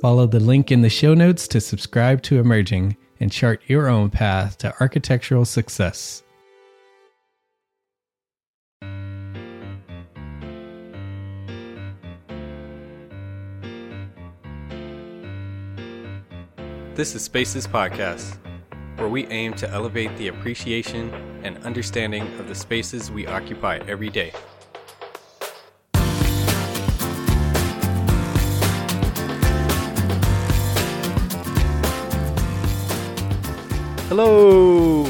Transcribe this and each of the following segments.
Follow the link in the show notes to subscribe to Emerging and chart your own path to architectural success. This is Spaces Podcast, where we aim to elevate the appreciation and understanding of the spaces we occupy every day. Hello!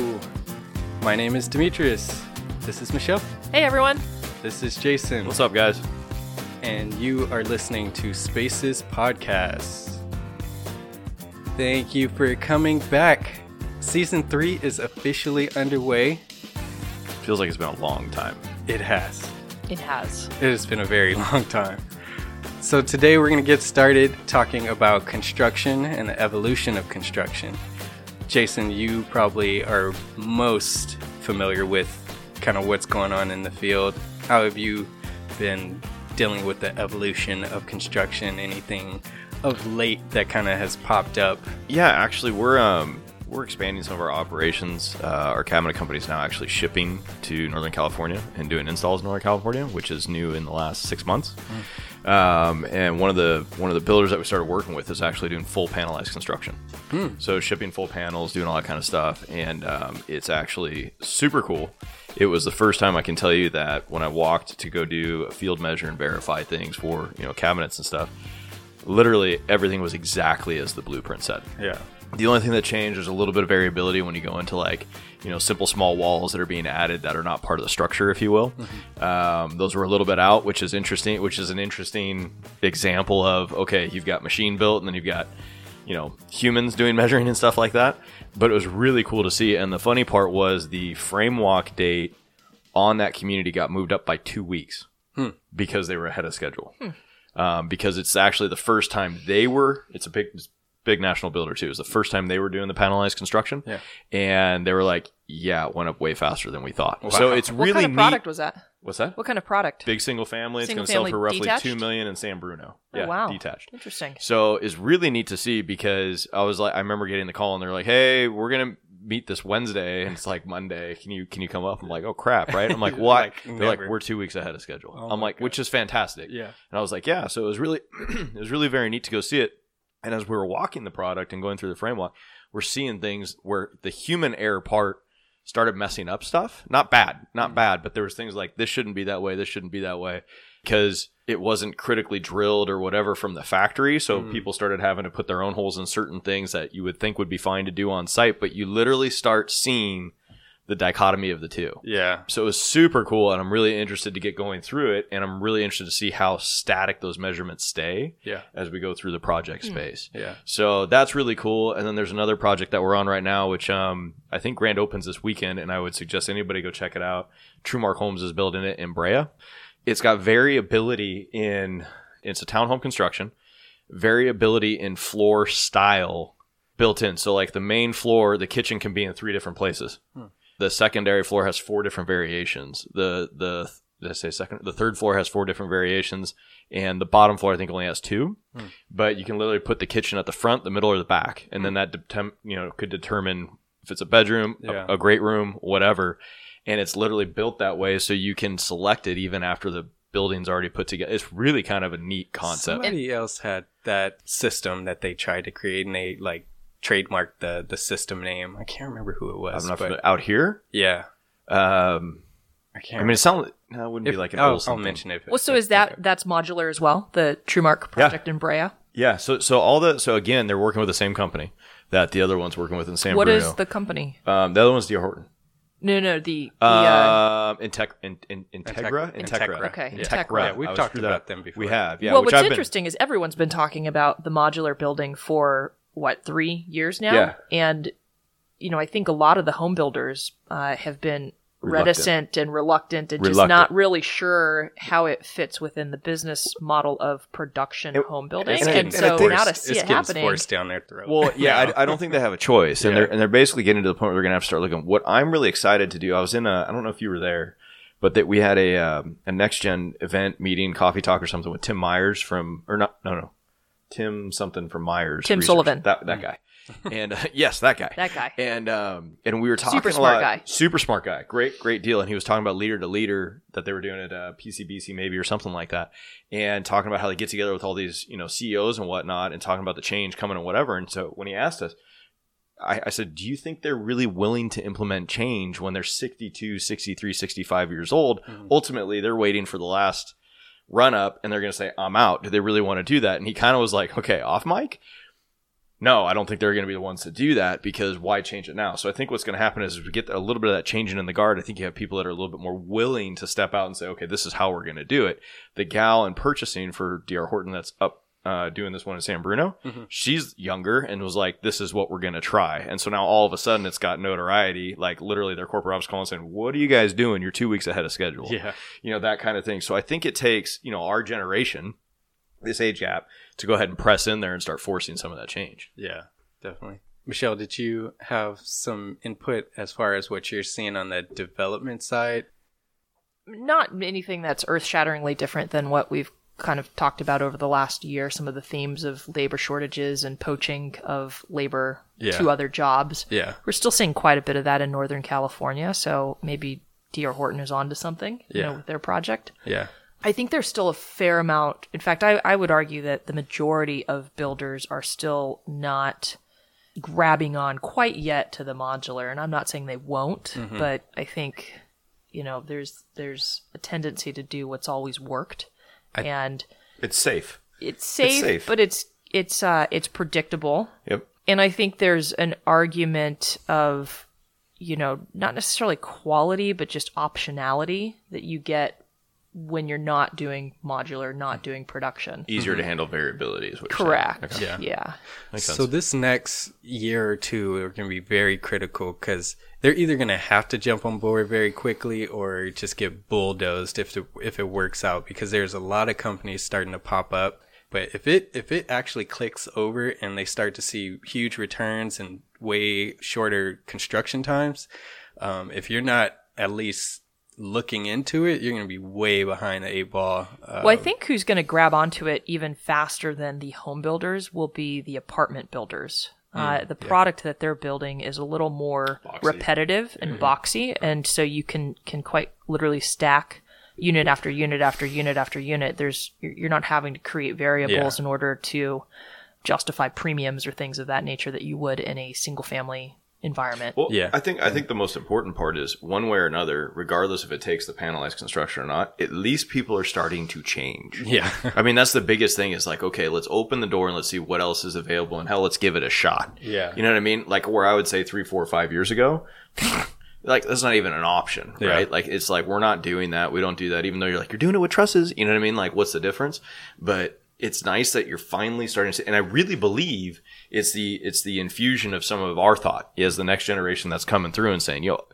My name is Demetrius. This is Michelle. Hey everyone. This is Jason. What's up, guys? And you are listening to Spaces Podcast. Thank you for coming back. Season 3 is officially underway. Feels like it's been a long time. It has. It has. It has been a very long time. So, today we're going to get started talking about construction and the evolution of construction. Jason, you probably are most familiar with kind of what's going on in the field. How have you been dealing with the evolution of construction? Anything of late that kind of has popped up? Yeah, actually, we're um we're expanding some of our operations. Uh, our cabinet company is now actually shipping to Northern California and doing installs in Northern California, which is new in the last six months. Um, and one of the one of the builders that we started working with is actually doing full panelized construction. So shipping full panels, doing all that kind of stuff, and um, it's actually super cool. It was the first time I can tell you that when I walked to go do a field measure and verify things for you know cabinets and stuff, literally everything was exactly as the blueprint said. Yeah. The only thing that changed there's a little bit of variability when you go into like you know simple small walls that are being added that are not part of the structure, if you will. Um, those were a little bit out, which is interesting. Which is an interesting example of okay, you've got machine built, and then you've got you know humans doing measuring and stuff like that. But it was really cool to see. And the funny part was the frame walk date on that community got moved up by two weeks because they were ahead of schedule. Um, because it's actually the first time they were. It's a big, it's big national builder too. It's the first time they were doing the panelized construction. Yeah. and they were like, "Yeah, it went up way faster than we thought." So it's What really kind of product neat. was that? What's that? What kind of product? Big single family. It's going to sell for roughly detached? two million in San Bruno. Oh, yeah, wow. detached. Interesting. So it's really neat to see because I was like, I remember getting the call and they're like, "Hey, we're gonna meet this Wednesday," and it's like Monday. Can you can you come up? I'm like, "Oh crap!" Right? I'm like, "What?" Like, they're never. like, "We're two weeks ahead of schedule." Oh I'm like, God. which is fantastic. Yeah. And I was like, "Yeah." So it was really it was really very neat to go see it. And as we were walking the product and going through the framework, we're seeing things where the human error part started messing up stuff. Not bad, not mm. bad, but there was things like this shouldn't be that way, this shouldn't be that way because it wasn't critically drilled or whatever from the factory. So mm. people started having to put their own holes in certain things that you would think would be fine to do on site, but you literally start seeing the dichotomy of the two. Yeah. So it was super cool, and I'm really interested to get going through it, and I'm really interested to see how static those measurements stay Yeah. as we go through the project space. Yeah. So that's really cool. And then there's another project that we're on right now, which um, I think Grand opens this weekend, and I would suggest anybody go check it out. Trumark Homes is building it in Brea. It's got variability in it's a townhome construction, variability in floor style built in. So like the main floor, the kitchen can be in three different places. The secondary floor has four different variations. The the did I say second? The third floor has four different variations, and the bottom floor I think only has two. Hmm. But you can literally put the kitchen at the front, the middle, or the back, and then hmm. that detem- you know could determine if it's a bedroom, a- a, great room, whatever. And it's literally built that way, so you can select it even after the building's already put together. It's really kind of a neat concept. Somebody else had that system that they tried to create, and they like trademarked the the system name. I can't remember who it was. I'm not but familiar- out here. yeah, Um, I can't. I mean, it sounds no, it wouldn't if, be like an I'll, old I'll mention it. if- Well, so if- is that that's modular as well? The Trumark project in Brea. Yeah. So so all the so again they're working with the same company that the other one's working with in San What Bruno. is the company? um, the other one's D.R. Horton. No, no, the, the uh, Um, Integ- in, in, Integra, Integra, Integra. Okay, Yeah. Integra. Yeah, we've talked screwed that about them before. We have, yeah. well, which what's I've been- interesting is everyone's been talking about the modular building for what three years now, Yeah. and you know I think a lot of the home builders uh, have been Reluctant. reticent and reluctant and just not really sure how it fits within the business model of production It- home building, It's and, getting so forced- now to see it's it getting happening, forced down their throat. Well, yeah, I, I don't think they have a choice, and Yeah. they're and they're basically getting to the point where they're going to have to start looking. What I'm really excited to do, I was in a, I don't know if you were there, but that we had a um, a next gen event meeting, coffee talk or something with Tim Meyers from, or not, no, no, Tim something from Meyers, Tim Research. Sullivan. that that guy, and uh, yes, that guy, that guy. and um and we were talking Super a smart lot- guy. super smart guy, great great deal, and he was talking about leader to leader that they were doing at uh, PCBC maybe or something like that, and talking about how they get together with all these you know CEOs and whatnot, and talking about the change coming and whatever. And so when he asked us, I, I said, "Do you think they're really willing to implement change when they're 62, 63, 65 years old? Ultimately, they're waiting for the last." Run up and they're going to say, I'm out. Do they really want to do that? And he kind of was like, okay, off mic no, I don't think they're going to be the ones to do that because why change it now? So I think what's going to happen is we get a little bit of that changing in the guard, I think you have people that are a little bit more willing to step out and say, okay, this is how we're going to do it. The gal in purchasing for DR Horton that's up uh, doing this one in San Bruno, she's younger and was like, this is what we're going to try. And so now all of a sudden it's got notoriety. Like literally their corporate ops calling saying, what are you guys doing? You're two weeks ahead of schedule yeah, you know that kind of thing so i think it takes you know our generation this age gap to go ahead and press in there and start forcing some of that change yeah, definitely. Michelle, did you have some input as far as what you're seeing on the development side? not anything that's earth shatteringly different than what we've kind of talked about over the last year. Some of the themes of labor shortages and poaching of labor Yeah. to other jobs. Yeah, We're still seeing quite a bit of that in Northern California, so maybe D.R. Horton is onto something, you Yeah. know, with their project. yeah, I think there's still a fair amount. In fact, I, I would argue that the majority of builders are still not grabbing on quite yet to the modular, and I'm not saying they won't, Mm-hmm. but I think you know there's there's a tendency to do what's always worked, and it's safe. It's safe, safe. but it's it's uh it's predictable, yep. And I think there's an argument of, you know, not necessarily quality, but just optionality that you get when you're not doing modular, not doing production. easier to handle variability is what you're. Correct. Okay. Yeah. Yeah. So this next year or two are going to be very critical because they're either going to have to jump on board very quickly or just get bulldozed if the, if it works out because there's a lot of companies starting to pop up. But if it if it actually clicks over and they start to see huge returns and way shorter construction times, um, if you're not at least looking into it, you're going to be way behind the eight ball. Uh, Well, I think who's going to grab onto it even faster than the home builders will be the apartment builders. Uh, the product that they're building is a little more repetitive and boxy, and so you can can quite literally stack unit after unit after unit after unit. There's you're you're not having to create variables Yeah. in order to justify premiums or things of that nature that you would in a single family environment. Well, Yeah. I think I think the most important part is one way or another, regardless if it takes the panelized construction or not, at least people are starting to change. yeah, I mean, that's the biggest thing is like, okay, let's open the door and let's see what else is available and hell, let's give it a shot. Yeah. You know what I mean? Like where I would say three, four, five years ago, like that's not even an option, Yeah. right? Like it's like we're not doing that. We don't do that, even though you're like you're doing it with trusses. You know what I mean? Like what's the difference? But it's nice that you're finally starting to, and I really believe it's the it's the infusion of some of our thought is the next generation that's coming through and saying, yo.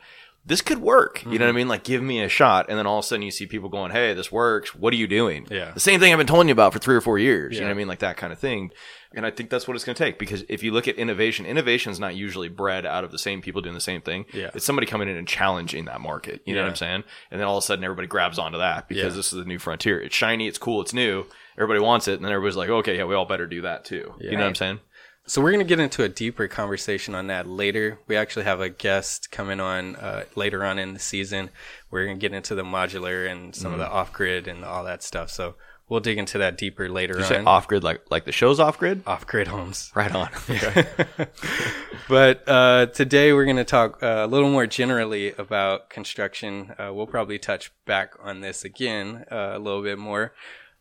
This could work. You know what I mm-hmm. mean? Like, give me a shot. And then all of a sudden you see people going, Hey, this works. What are you doing? Yeah. The same thing I've been telling you about for three or four years. Yeah. You know what I mean? Like that kind of thing. And I think that's what it's going to take because if you look at innovation, innovation is not usually bred out of the same people doing the same thing. Yeah. It's somebody coming in and challenging that market. You know Yeah. what I'm saying? And then all of a sudden everybody grabs onto that because Yeah. this is the new frontier. It's shiny, it's cool, it's new. Everybody wants it. And then everybody's like, okay, yeah, we all better do that too. You know what I'm saying? So we're going to get into a deeper conversation on that later. We actually have a guest coming on uh, later on in the season. We're going to get into the modular and some of the off grid and all that stuff. So we'll dig into that deeper later You on. off grid, like, like the show's off grid? off grid homes. Right on. but uh, today we're going to talk uh, a little more generally about construction. Uh, we'll probably touch back on this again uh, a little bit more.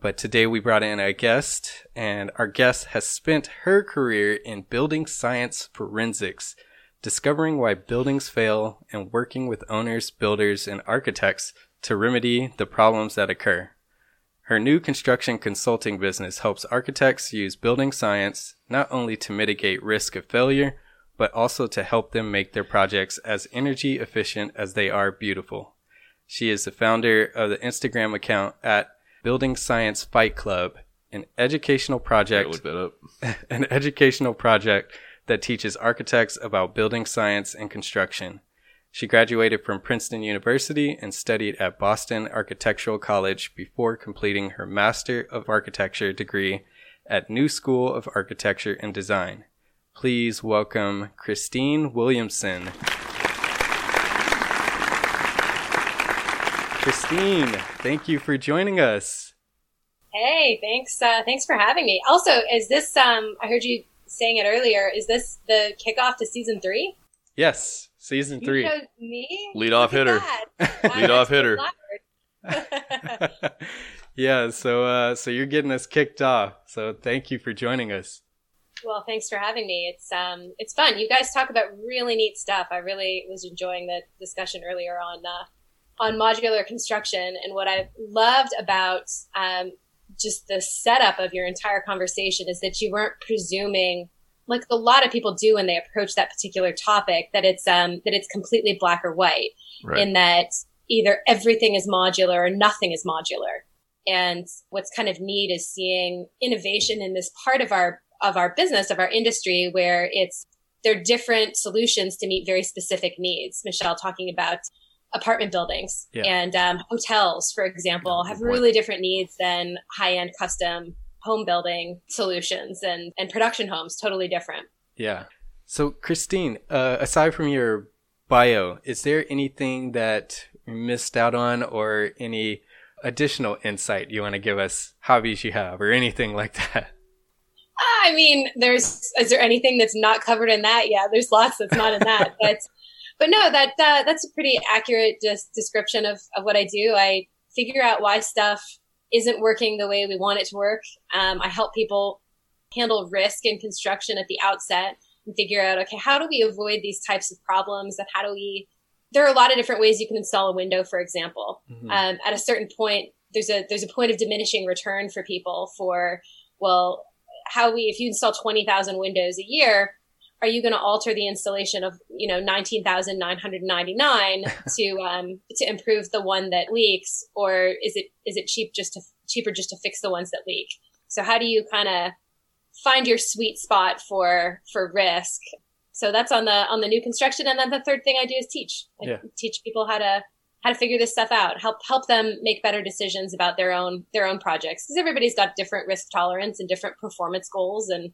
But today we brought in a guest, and our guest has spent her career in building science forensics, discovering why buildings fail and working with owners, builders, and architects to remedy the problems that occur. Her new construction consulting business helps architects use building science not only to mitigate risk of failure, but also to help them make their projects as energy efficient as they are beautiful. She is the founder of the Instagram account at Building Science Fight Club, an educational project that up. an educational project that teaches architects about building science and construction. She graduated from Princeton University and studied at Boston Architectural College before completing her Master of Architecture degree at New School of Architecture and Design. Please welcome Christine Williamson. Christine, thank you for joining us. Hey, thanks. Uh, thanks for having me. Also, is this? Um, I heard you saying it earlier. Is this the kickoff to season three? Yes, season You three. me. Lead off hitter. that. Lead off hitter. yeah, so uh, so you're getting us kicked off. So thank you for joining us. well, thanks for having me. It's um, it's fun. You guys talk about really neat stuff. I really was enjoying the discussion earlier on uh, on modular construction, and what I loved about um, just the setup of your entire conversation is that you weren't presuming like a lot of people do when they approach that particular topic that it's um that it's completely black or white Right. in that either everything is modular or nothing is modular. And what's kind of neat is seeing innovation in this part of our of our business of our industry where it's there are different solutions to meet very specific needs. Michelle talking about apartment buildings Yeah. and um, hotels for example have really different needs than high-end custom home building solutions and and production homes totally different Yeah. So Christine, uh, aside from your bio, is there anything that you missed out on, or any additional insight you want to give us? Hobbies you have, or anything like that? I mean, there's is there anything that's not covered in that? Yeah, there's lots that's not in that, but but no, that uh, that's a pretty accurate just description of of what I do. I figure out why stuff isn't working the way we want it to work. Um, I help people handle risk in construction at the outset and figure out okay, how do we avoid these types of problems, and how do we? There are a lot of different ways you can install a window, for example Mhm. um, at a certain point there's a there's a point of diminishing return for people for well how we if you install 20,000 windows a year are you going to alter the installation of you know 19,999 to um to improve the one that leaks? Or is it is it cheap just to cheaper just to fix the ones that leak? So how do you kind of find your sweet spot for for risk? So that's on the on the new construction. And then the third thing i do is teach. I Yeah. teach people how to how to figure this stuff out. Help help them make better decisions about their own their own projects. Because everybody's got different risk tolerance and different performance goals and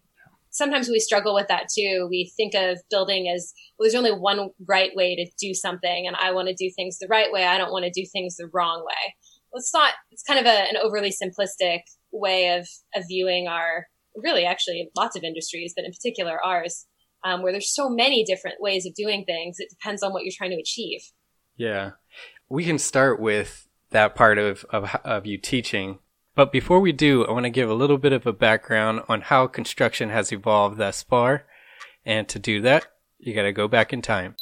sometimes we struggle with that too. We think of building as well there's only one right way to do something and i want to do things the right way. I don't want to do things the wrong way. Well, it's not it's kind of a, an overly simplistic way of of viewing our really actually lots of industries but in particular ours um, where there's so many different ways of doing things. It depends on what you're trying to achieve. Yeah, we can start with that part of of, of you teaching. But before we do, I want to give a little bit of a background on how construction has evolved thus far. And to do that, you got to go back in time.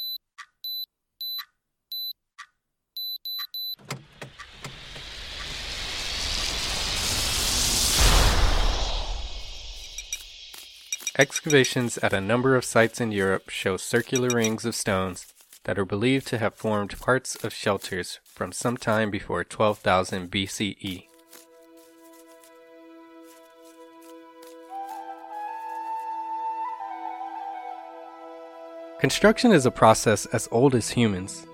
Excavations at a number of sites in Europe show circular rings of stones that are believed to have formed parts of shelters from some time before 12,000 BCE. Construction is a process as old as humans.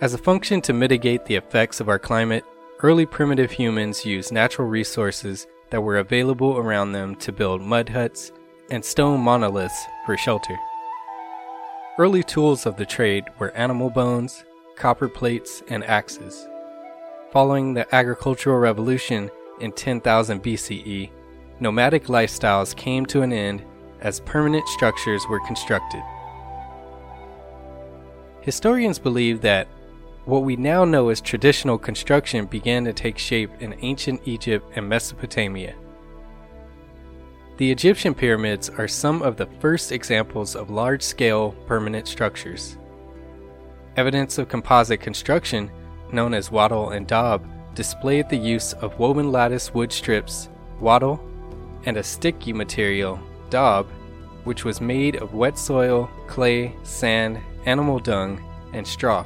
As a function to mitigate the effects of our climate, early primitive humans used natural resources that were available around them to build mud huts and stone monoliths for shelter. Early tools of the trade were animal bones, copper plates, and axes. Following the agricultural revolution in 10,000 BCE, nomadic lifestyles came to an end as permanent structures were constructed. Historians believe that what we now know as traditional construction began to take shape in ancient Egypt and Mesopotamia. The Egyptian pyramids are some of the first examples of large scale permanent structures. Evidence of composite construction, known as wattle and daub, displayed the use of woven lattice wood strips, wattle, and a sticky material, daub, which was made of wet soil, clay, sand, animal dung, and straw.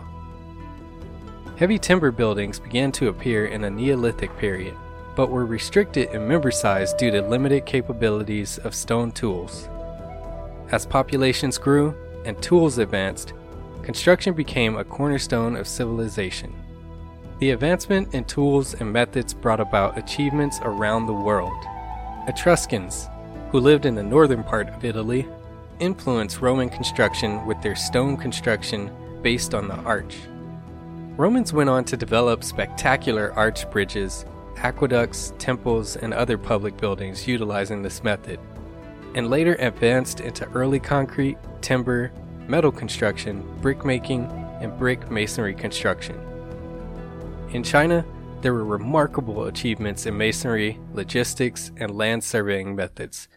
Heavy timber buildings began to appear in the Neolithic period, but were restricted in member size due to limited capabilities of stone tools. As populations grew and tools advanced, construction became a cornerstone of civilization. The advancement in tools and methods brought about achievements around the world. Etruscans, who lived in the northern part of Italy, influenced Roman construction with their stone construction based on the arch. Romans went on to develop spectacular arch bridges, aqueducts, temples, and other public buildings utilizing this method, and later advanced into early concrete, timber, metal construction, brick making, and brick masonry construction. In China, there were remarkable achievements in masonry, logistics, and land surveying methods,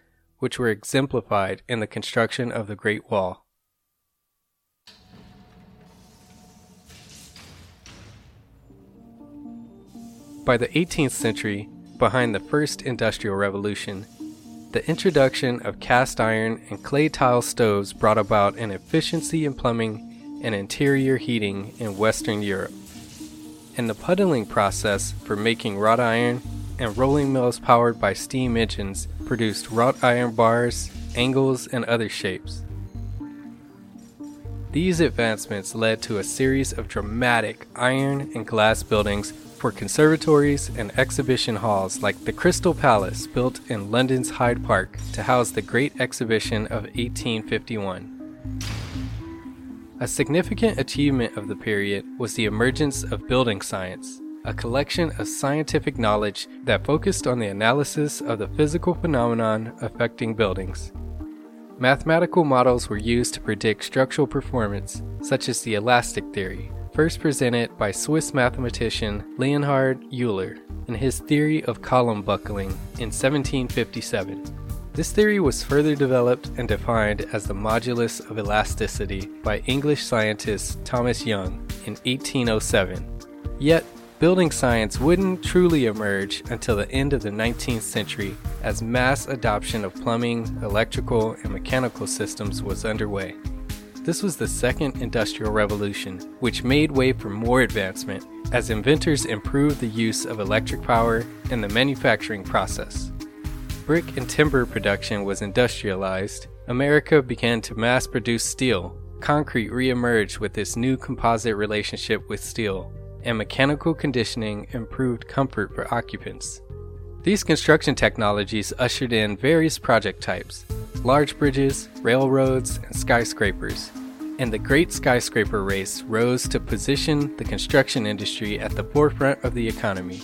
which were exemplified in the construction of the Great Wall. By the 18th century, behind the first Industrial Revolution, the introduction of cast iron and clay tile stoves brought about an efficiency in plumbing and interior heating in Western Europe. And the puddling process for making wrought iron and rolling mills powered by steam engines produced wrought iron bars, angles, and other shapes. These advancements led to a series of dramatic iron and glass buildings for conservatories and exhibition halls like the Crystal Palace built in London's Hyde Park to house the Great Exhibition of 1851. A significant achievement of the period was the emergence of building science, a collection of scientific knowledge that focused on the analysis of the physical phenomenon affecting buildings. Mathematical models were used to predict structural performance, such as the elastic theory, first presented by Swiss mathematician Leonhard Euler in his theory of column buckling in 1757. This theory was further developed and defined as the modulus of elasticity by English scientist Thomas Young in 1807. Yet, building science wouldn't truly emerge until the end of the 19th century as mass adoption of plumbing, electrical, and mechanical systems was underway. This was the second industrial revolution, which made way for more advancement as inventors improved the use of electric power in the manufacturing process. Brick and timber production was industrialized, America began to mass produce steel, concrete re emerged with its new composite relationship with steel, and mechanical conditioning improved comfort for occupants. These construction technologies ushered in various project types large bridges, railroads, and skyscrapers. And the Great Skyscraper Race rose to position the construction industry at the forefront of the economy.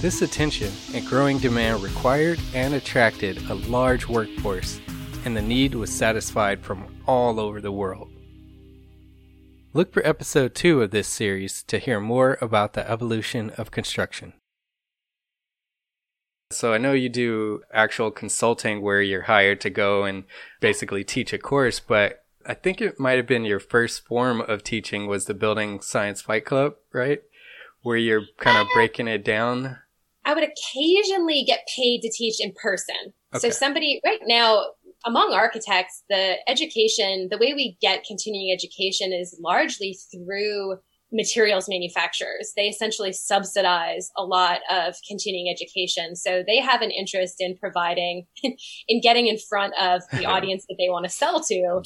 This attention and growing demand required and attracted a large workforce, and the need was satisfied from all over the world. Look for episode 2 of this series to hear more about the evolution of construction. So I know you do actual consulting where you're hired to go and basically teach a course, but I think it might have been your first form of teaching was the Building Science Fight Club, right? Where you're kind of uh, breaking it down. I would occasionally get paid to teach in person. Okay. So somebody right now among architects, the education, the way we get continuing education is largely through materials manufacturers. They essentially subsidize a lot of continuing education. So they have an interest in providing, in getting in front of the audience that they want to sell to.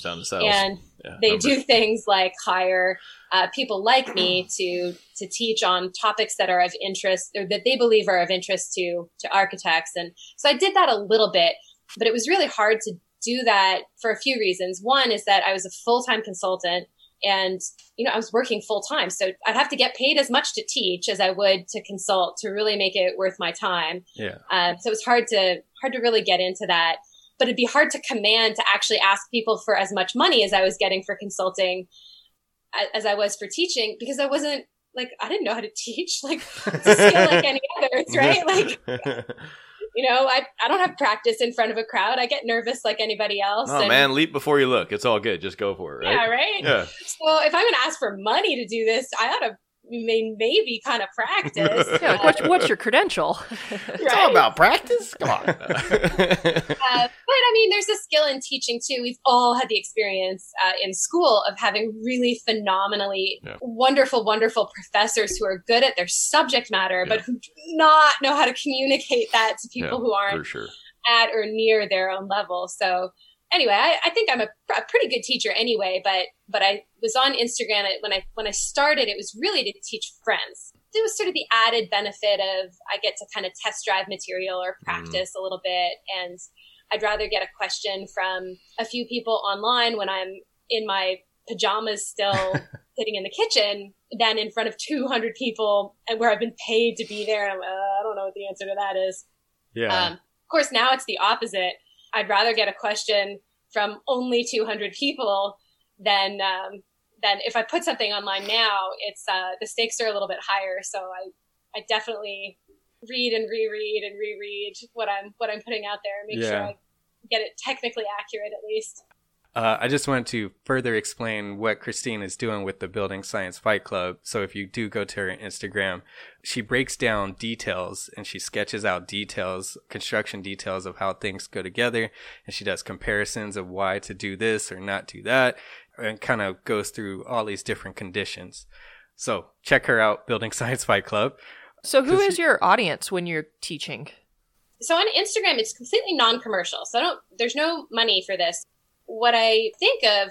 And yeah, they numbers. do things like hire uh, people like me to to teach on topics that are of interest or that they believe are of interest to to architects. And so I did that a little bit, but it was really hard to do that for a few reasons. One is that I was a full time consultant and you know i was working full time so i'd have to get paid as much to teach as i would to consult to really make it worth my time. Yeah. Um, so it was hard to hard to really get into that. But it'd be hard to command to actually ask people for as much money as i was getting for consulting as i was for teaching because i wasn't like i didn't know how to teach like skill like any others right? Like you know, I, I don't have practice in front of a crowd. I get nervous like anybody else. Oh and, man, leap before you look. It's all good. Just go for it. Right? Yeah, right. Yeah. So if I'm going to ask for money to do this, I ought to may, maybe kind of practice. yeah, what's, what's, your credential? It's all about practice. Come on. uh, but I mean, there's a skill in teaching too. We've all had the experience uh, in school of having really phenomenally yeah. wonderful, wonderful professors who are good at their subject matter, yeah. but who do not know how to communicate that to people yeah, who aren't sure. at or near their own level. So anyway, I, I think I'm a, a, pretty good teacher anyway, but, but I was on Instagram when I, when I started, it was really to teach friends. It was sort of the added benefit of I get to kind of test drive material or mm-hmm. practice mm. a little bit. And I'd rather get a question from a few people online when I'm in my pajamas still sitting in the kitchen than in front of 200 people and where I've been paid to be there. And uh, I don't know what the answer to that is. Yeah. Um, of course, now it's the opposite. I'd rather get a question from only 200 people than um, than if I put something online now. It's uh, the stakes are a little bit higher, so I I definitely read and reread and reread what I'm what I'm putting out there. And make yeah. sure I get it technically accurate at least. Uh, I just wanted to further explain what Christine is doing with the Building Science Fight Club. So if you do go to her Instagram, she breaks down details and she sketches out details, construction details of how things go together. And she does comparisons of why to do this or not do that and kind of goes through all these different conditions. So check her out, Building Science Fight Club. So who is your audience when you're teaching? So on Instagram, it's completely non-commercial. So I don't, there's no money for this what I think of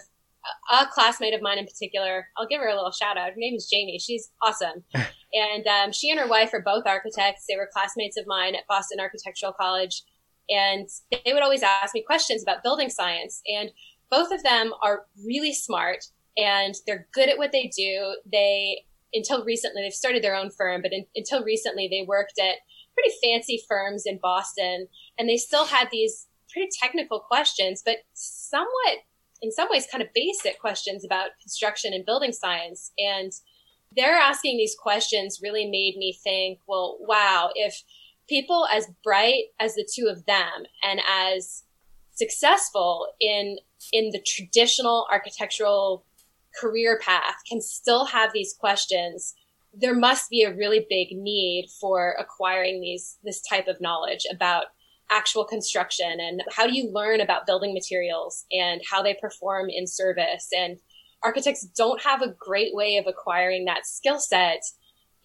a classmate of mine in particular, I'll give her a little shout out. Her name is Jamie. She's awesome. and um, she and her wife are both architects. They were classmates of mine at Boston Architectural College. And they would always ask me questions about building science. And both of them are really smart and they're good at what they do. They, until recently, they've started their own firm, but in, until recently, they worked at pretty fancy firms in Boston. And they still had these pretty technical questions, but somewhat, in some ways, kind of basic questions about construction and building science. And they're asking these questions really made me think, well, wow, if people as bright as the two of them and as successful in in the traditional architectural career path can still have these questions there must be a really big need for acquiring these this type of knowledge about actual construction and how do you learn about building materials and how they perform in service and architects don't have a great way of acquiring that skill set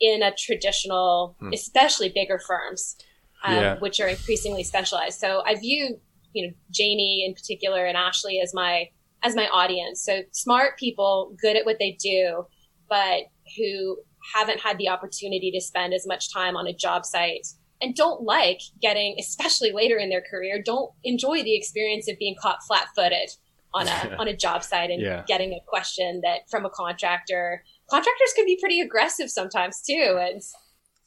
in a traditional hmm. especially bigger firms um, yeah. which are increasingly specialized so i view you know jamie in particular and ashley as my as my audience so smart people good at what they do but who haven't had the opportunity to spend as much time on a job site and don't like getting, especially later in their career, don't enjoy the experience of being caught flat footed on a on a job site and yeah. getting a question that from a contractor. Contractors can be pretty aggressive sometimes too, and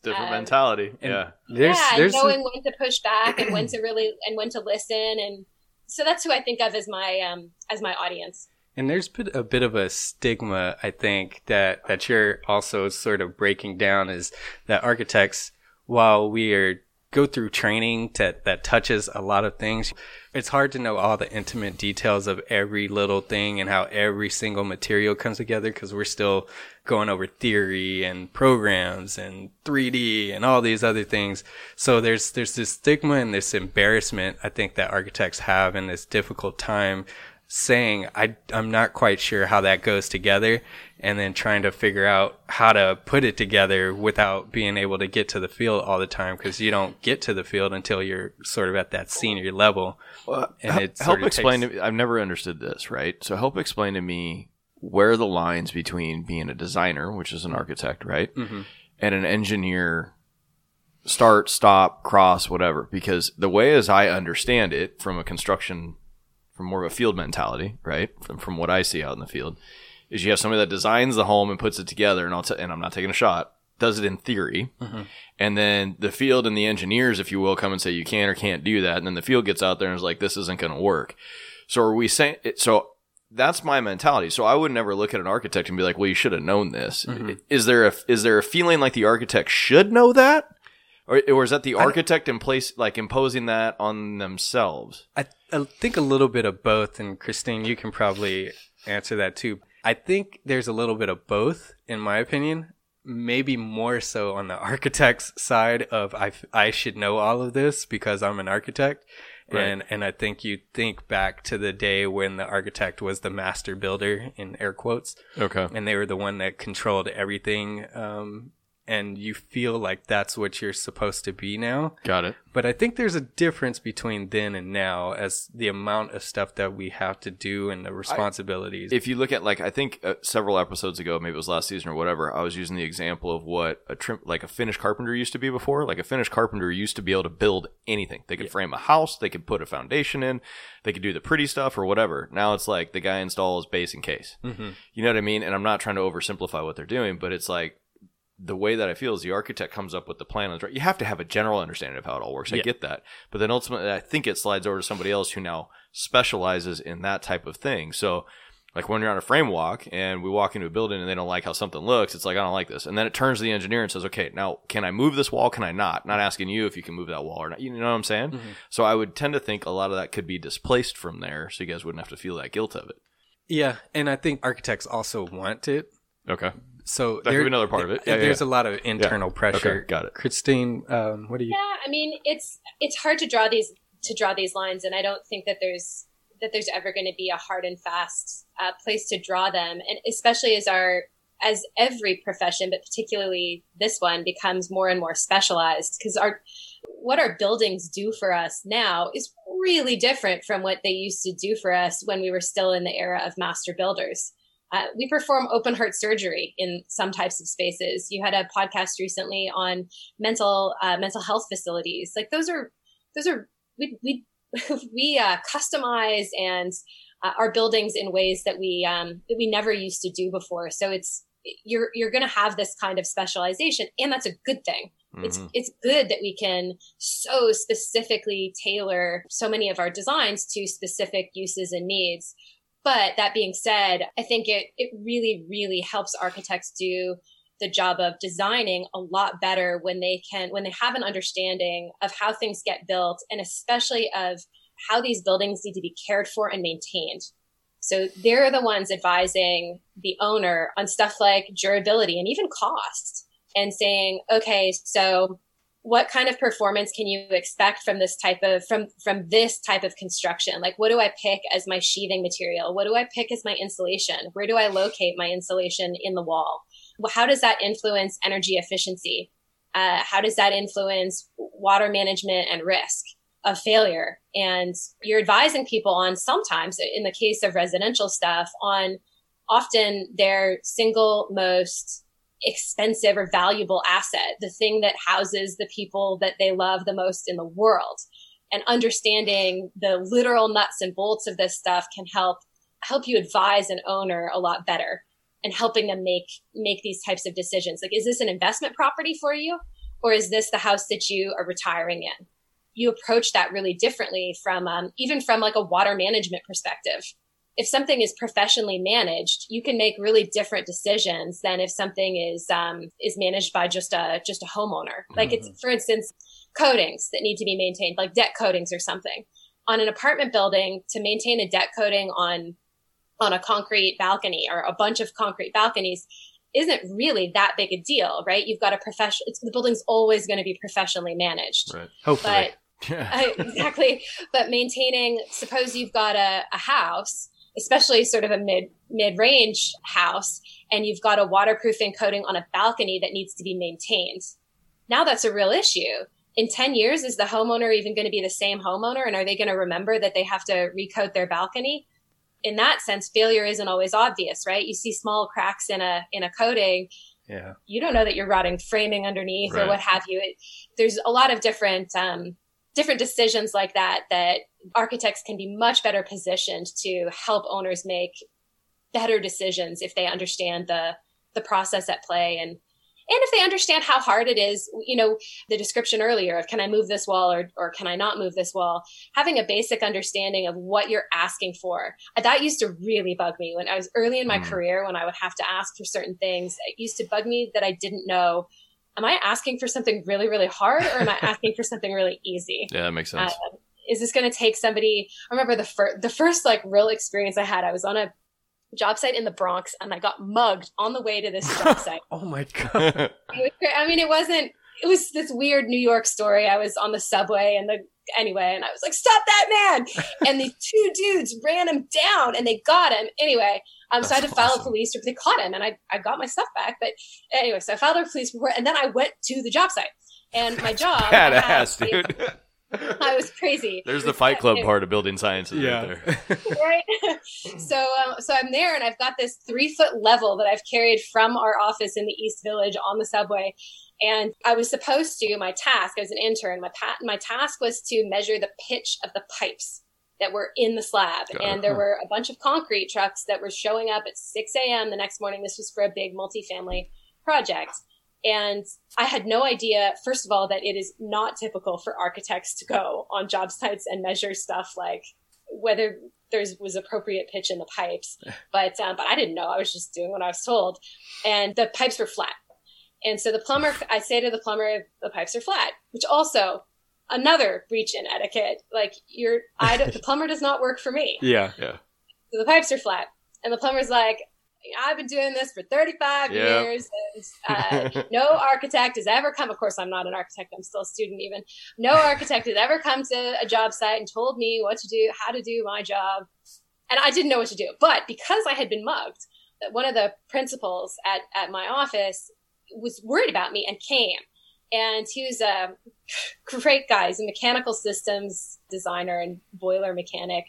different um, mentality. Yeah, there's, yeah, there's knowing some... when to push back and when to really and when to listen, and so that's who I think of as my um as my audience. And there's been a bit of a stigma, I think, that that you're also sort of breaking down is that architects while we are go through training that that touches a lot of things. It's hard to know all the intimate details of every little thing and how every single material comes together because we're still going over theory and programs and 3D and all these other things. So there's there's this stigma and this embarrassment I think that architects have in this difficult time saying I I'm not quite sure how that goes together and then trying to figure out how to put it together without being able to get to the field all the time because you don't get to the field until you're sort of at that senior level. And it help explain takes... to me. I've never understood this, right? So help explain to me where the lines between being a designer, which is an architect, right, mm-hmm. and an engineer start, stop, cross, whatever. Because the way as I understand it from a construction from more of a field mentality, right? From, from what I see out in the field, is you have somebody that designs the home and puts it together, and I'll t- and I'm not taking a shot, does it in theory, mm-hmm. and then the field and the engineers, if you will, come and say you can or can't do that, and then the field gets out there and is like, this isn't going to work. So are we saying? So that's my mentality. So I would never look at an architect and be like, well, you should have known this. Mm-hmm. Is there a is there a feeling like the architect should know that? Or, or is that the architect in place, like imposing that on themselves? I, I think a little bit of both. And Christine, you can probably answer that too. I think there's a little bit of both, in my opinion. Maybe more so on the architect's side of I, I should know all of this because I'm an architect. Right. And and I think you think back to the day when the architect was the master builder in air quotes. Okay. And they were the one that controlled everything um, and you feel like that's what you're supposed to be now. Got it. But I think there's a difference between then and now as the amount of stuff that we have to do and the responsibilities. I, if you look at like I think uh, several episodes ago, maybe it was last season or whatever, I was using the example of what a trim like a finish carpenter used to be before. Like a finish carpenter used to be able to build anything. They could yeah. frame a house, they could put a foundation in, they could do the pretty stuff or whatever. Now it's like the guy installs base and case. Mm-hmm. You know what I mean? And I'm not trying to oversimplify what they're doing, but it's like the way that I feel is the architect comes up with the plan. Right? You have to have a general understanding of how it all works. I yeah. get that, but then ultimately, I think it slides over to somebody else who now specializes in that type of thing. So, like when you're on a frame walk and we walk into a building and they don't like how something looks, it's like I don't like this, and then it turns to the engineer and says, "Okay, now can I move this wall? Can I not?" Not asking you if you can move that wall or not. You know what I'm saying? Mm-hmm. So I would tend to think a lot of that could be displaced from there, so you guys wouldn't have to feel that guilt of it. Yeah, and I think architects also want it. Okay so that there, could be another part of it. Yeah, there's yeah. a lot of internal yeah. pressure. Okay, got it. Christine, um, what do you? Yeah, I mean, it's it's hard to draw these to draw these lines, and I don't think that there's that there's ever going to be a hard and fast uh, place to draw them, and especially as our as every profession, but particularly this one becomes more and more specialized because our what our buildings do for us now is really different from what they used to do for us when we were still in the era of master builders. Uh, we perform open heart surgery in some types of spaces. You had a podcast recently on mental uh, mental health facilities. Like those are those are we we we uh, customize and uh, our buildings in ways that we um, that we never used to do before. So it's you're you're going to have this kind of specialization, and that's a good thing. Mm-hmm. It's it's good that we can so specifically tailor so many of our designs to specific uses and needs but that being said, I think it, it really, really helps architects do the job of designing a lot better when they can, when they have an understanding of how things get built and especially of how these buildings need to be cared for and maintained. So they're the ones advising the owner on stuff like durability and even cost and saying, okay, so what kind of performance can you expect from this type of from from this type of construction? Like what do i pick as my sheathing material? What do i pick as my insulation? Where do i locate my insulation in the wall? How does that influence energy efficiency? Uh, how does that influence water management and risk of failure? And you're advising people on sometimes in the case of residential stuff on often their single most expensive or valuable asset, the thing that houses the people that they love the most in the world. And understanding the literal nuts and bolts of this stuff can help help you advise an owner a lot better and helping them make make these types of decisions. Like, is this an investment property for you, or is this the house that you are retiring in? You approach that really differently from um, even from like a water management perspective if something is professionally managed, you can make really different decisions than if something is um, is managed by just a just a homeowner. Like it's for instance, coatings that need to be maintained, like deck coatings or something. On an apartment building, to maintain a deck coating on on a concrete balcony or a bunch of concrete balconies isn't really that big a deal, right? You've got a profession. The building's always going to be professionally managed. Right. Hopefully. But uh, exactly. But maintaining, suppose you've got a, a house, especially sort of a mid mid range house, and you've got a waterproofing coating on a balcony that needs to be maintained. Now that's a real issue. In 10 years, is the homeowner even going to be the same homeowner? And are they going to remember that they have to recoat their balcony? In that sense, failure isn't always obvious, right? You see small cracks in a in a coating, yeah. you don't know that you're rotting framing underneath Right. or what have you. It, there's a lot of different um, different decisions like that that architects can be much better positioned to help owners make better decisions if they understand the the process at play and and if they understand how hard it is you know the description earlier of can i move this wall or, or can i not move this wall? Having a basic understanding of what you're asking for. That used to really bug me when i was early in my Mm. career when i would have to ask for certain things. It used to bug me that i didn't know am i asking for something really really hard or am i asking for something really easy Yeah, that makes sense. uh, is this going to take somebody i remember the first the first like real experience i had i was on a job site in the bronx and i got mugged on the way to this job site Oh my god. it was great. i mean it wasn't it was this weird new york story i was on the subway and the anyway and i was like stop that man and the two dudes ran him down and they got him anyway um, so I had to That's file a police report. They caught him, and I, I got my stuff back. But anyway, so I filed a police report, and then I went to the job site. And my job, I had- Badass, dude. I was crazy. There's the Fight Club part of building sciences Yeah. right there. right? so, um, so I'm there, and I've got this three foot level that I've carried from our office in the East Village on the subway. And I was supposed to my task. I was an intern. My pa- my task was to measure the pitch of the pipes that were in the slab. Got and there were a bunch of concrete trucks that were showing up at 6 a.m. the next morning. This was for a big multifamily project. And I had no idea, first of all, that it is not typical for architects to go on job sites and measure stuff like whether there was appropriate pitch in the pipes. But um, but I didn't know. I was just doing what I was told, and the pipes were flat. And so the plumber, I say to the plumber, the pipes are flat, which also another breach in etiquette. Like you're, I don't, the plumber does not work for me. yeah. Yeah. So the pipes are flat. And the plumber's like, I've been doing this for 35 Yep. years. And, uh, no architect has ever come. Of course, I'm not an architect. I'm still a student even. No architect has ever come to a job site and told me what to do, how to do my job. And I didn't know what to do. But because I had been mugged, one of the principals at, at my office was worried about me and came. And he was a great guy. He's a mechanical systems designer and boiler mechanic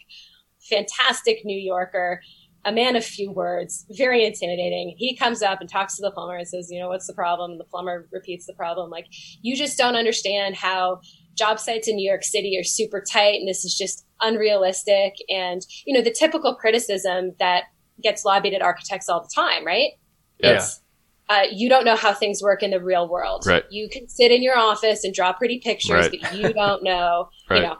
fantastic New Yorker, a man of few words, very intimidating. He comes up and talks to the plumber and says, You know, what's the problem? And the plumber repeats the problem. Like, you just don't understand how job sites in New York City are super tight and this is just unrealistic. And, you know, the typical criticism that gets lobbied at architects all the time, right? Yeah. It's, uh, you don't know how things work in the real world. Right. You can sit in your office and draw pretty pictures, Right. but you don't know, Right. you know.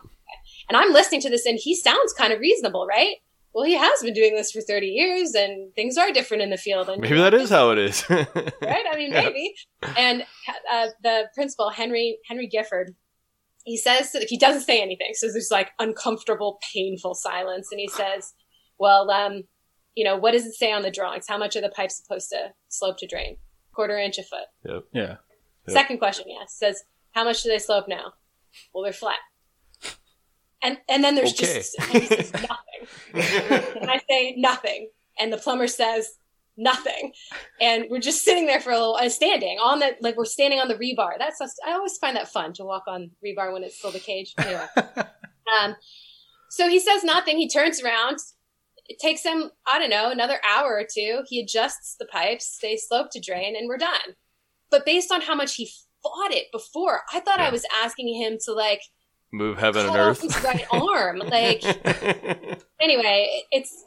And I'm listening to this and he sounds kind of reasonable, right? Well, he has been doing this for 30 years and things are different in the field. And Maybe that is how it is. right? I mean, Yeah. maybe. And uh, the principal, Henry Henry Gifford, he says that he doesn't say anything. So there's like uncomfortable, painful silence, and he says, "Well, um, you know, what does it say on the drawings? How much are the pipes supposed to slope to drain? Quarter inch a foot." Yep. Yeah. Yep. Second question, yes, says, "How much do they slope now?" Well, they're flat. And and then there's Okay. just and he says nothing and I say nothing, and the plumber says nothing, and we're just sitting there for a little, uh, standing on the like we're standing on the rebar. That's just, I always find that fun to walk on rebar when it's still the cage. Anyway, um, so he says nothing. He turns around. It takes him I don't know another hour or two. He adjusts the pipes. They slope to drain, and we're done. But based on how much he fought it before, I thought I was asking him to like Move heaven and earth. his right arm, like anyway, it's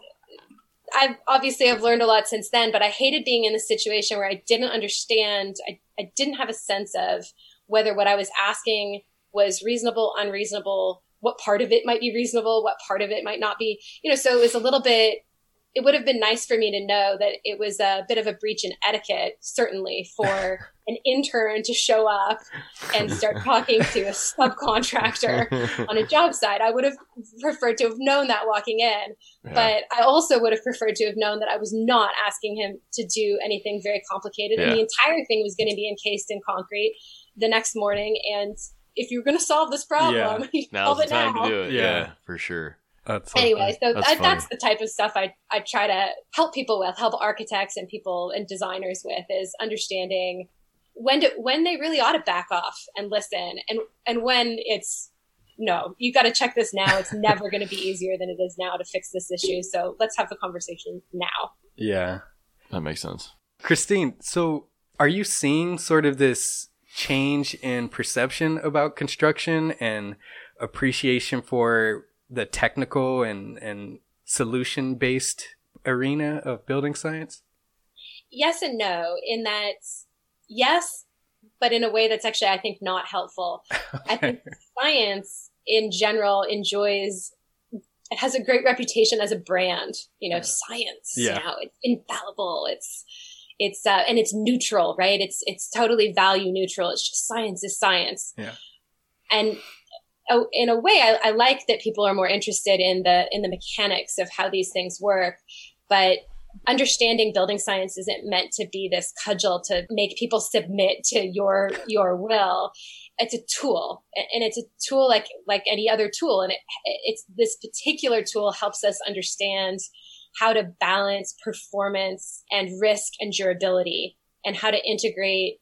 I've obviously I've learned a lot since then, but I hated being in the situation where I didn't understand, I, I didn't have a sense of whether what I was asking was reasonable, unreasonable, what part of it might be reasonable, what part of it might not be. You know, so it was a little bit it would have been nice for me to know that it was a bit of a breach in etiquette, certainly, for an intern to show up and start talking to a subcontractor on a job site. I would have preferred to have known that walking in, yeah. but I also would have preferred to have known that I was not asking him to do anything very complicated. Yeah. And the entire thing was going to be encased in concrete the next morning. And if you're going to solve this problem, yeah. now's the time now. to do it. Yeah, for sure. That's anyway, so that's, I, that's, the type of stuff I, I try to help people with, help architects and people and designers with is understanding when to, when they really ought to back off and listen and, and when it's, no, you got to check this now. It's never going to be easier than it is now to fix this issue. So let's have the conversation now. Yeah. That makes sense. Christine, so are you seeing sort of this change in perception about construction and appreciation for the technical and, and solution based arena of building science? Yes and no, in that, yes, but in a way that's actually, I think, not helpful. Okay. I think science in general enjoys it has a great reputation as a brand you know yeah. science yeah. you know it's infallible it's it's uh, and it's neutral right? It's it's totally value neutral. It's just science is science. Yeah. And in a way, I, I like that people are more interested in the in the mechanics of how these things work, but understanding building science isn't meant to be this cudgel to make people submit to your your will. It's a tool and it's a tool like like any other tool and it, it's this particular tool helps us understand how to balance performance and risk and durability and how to integrate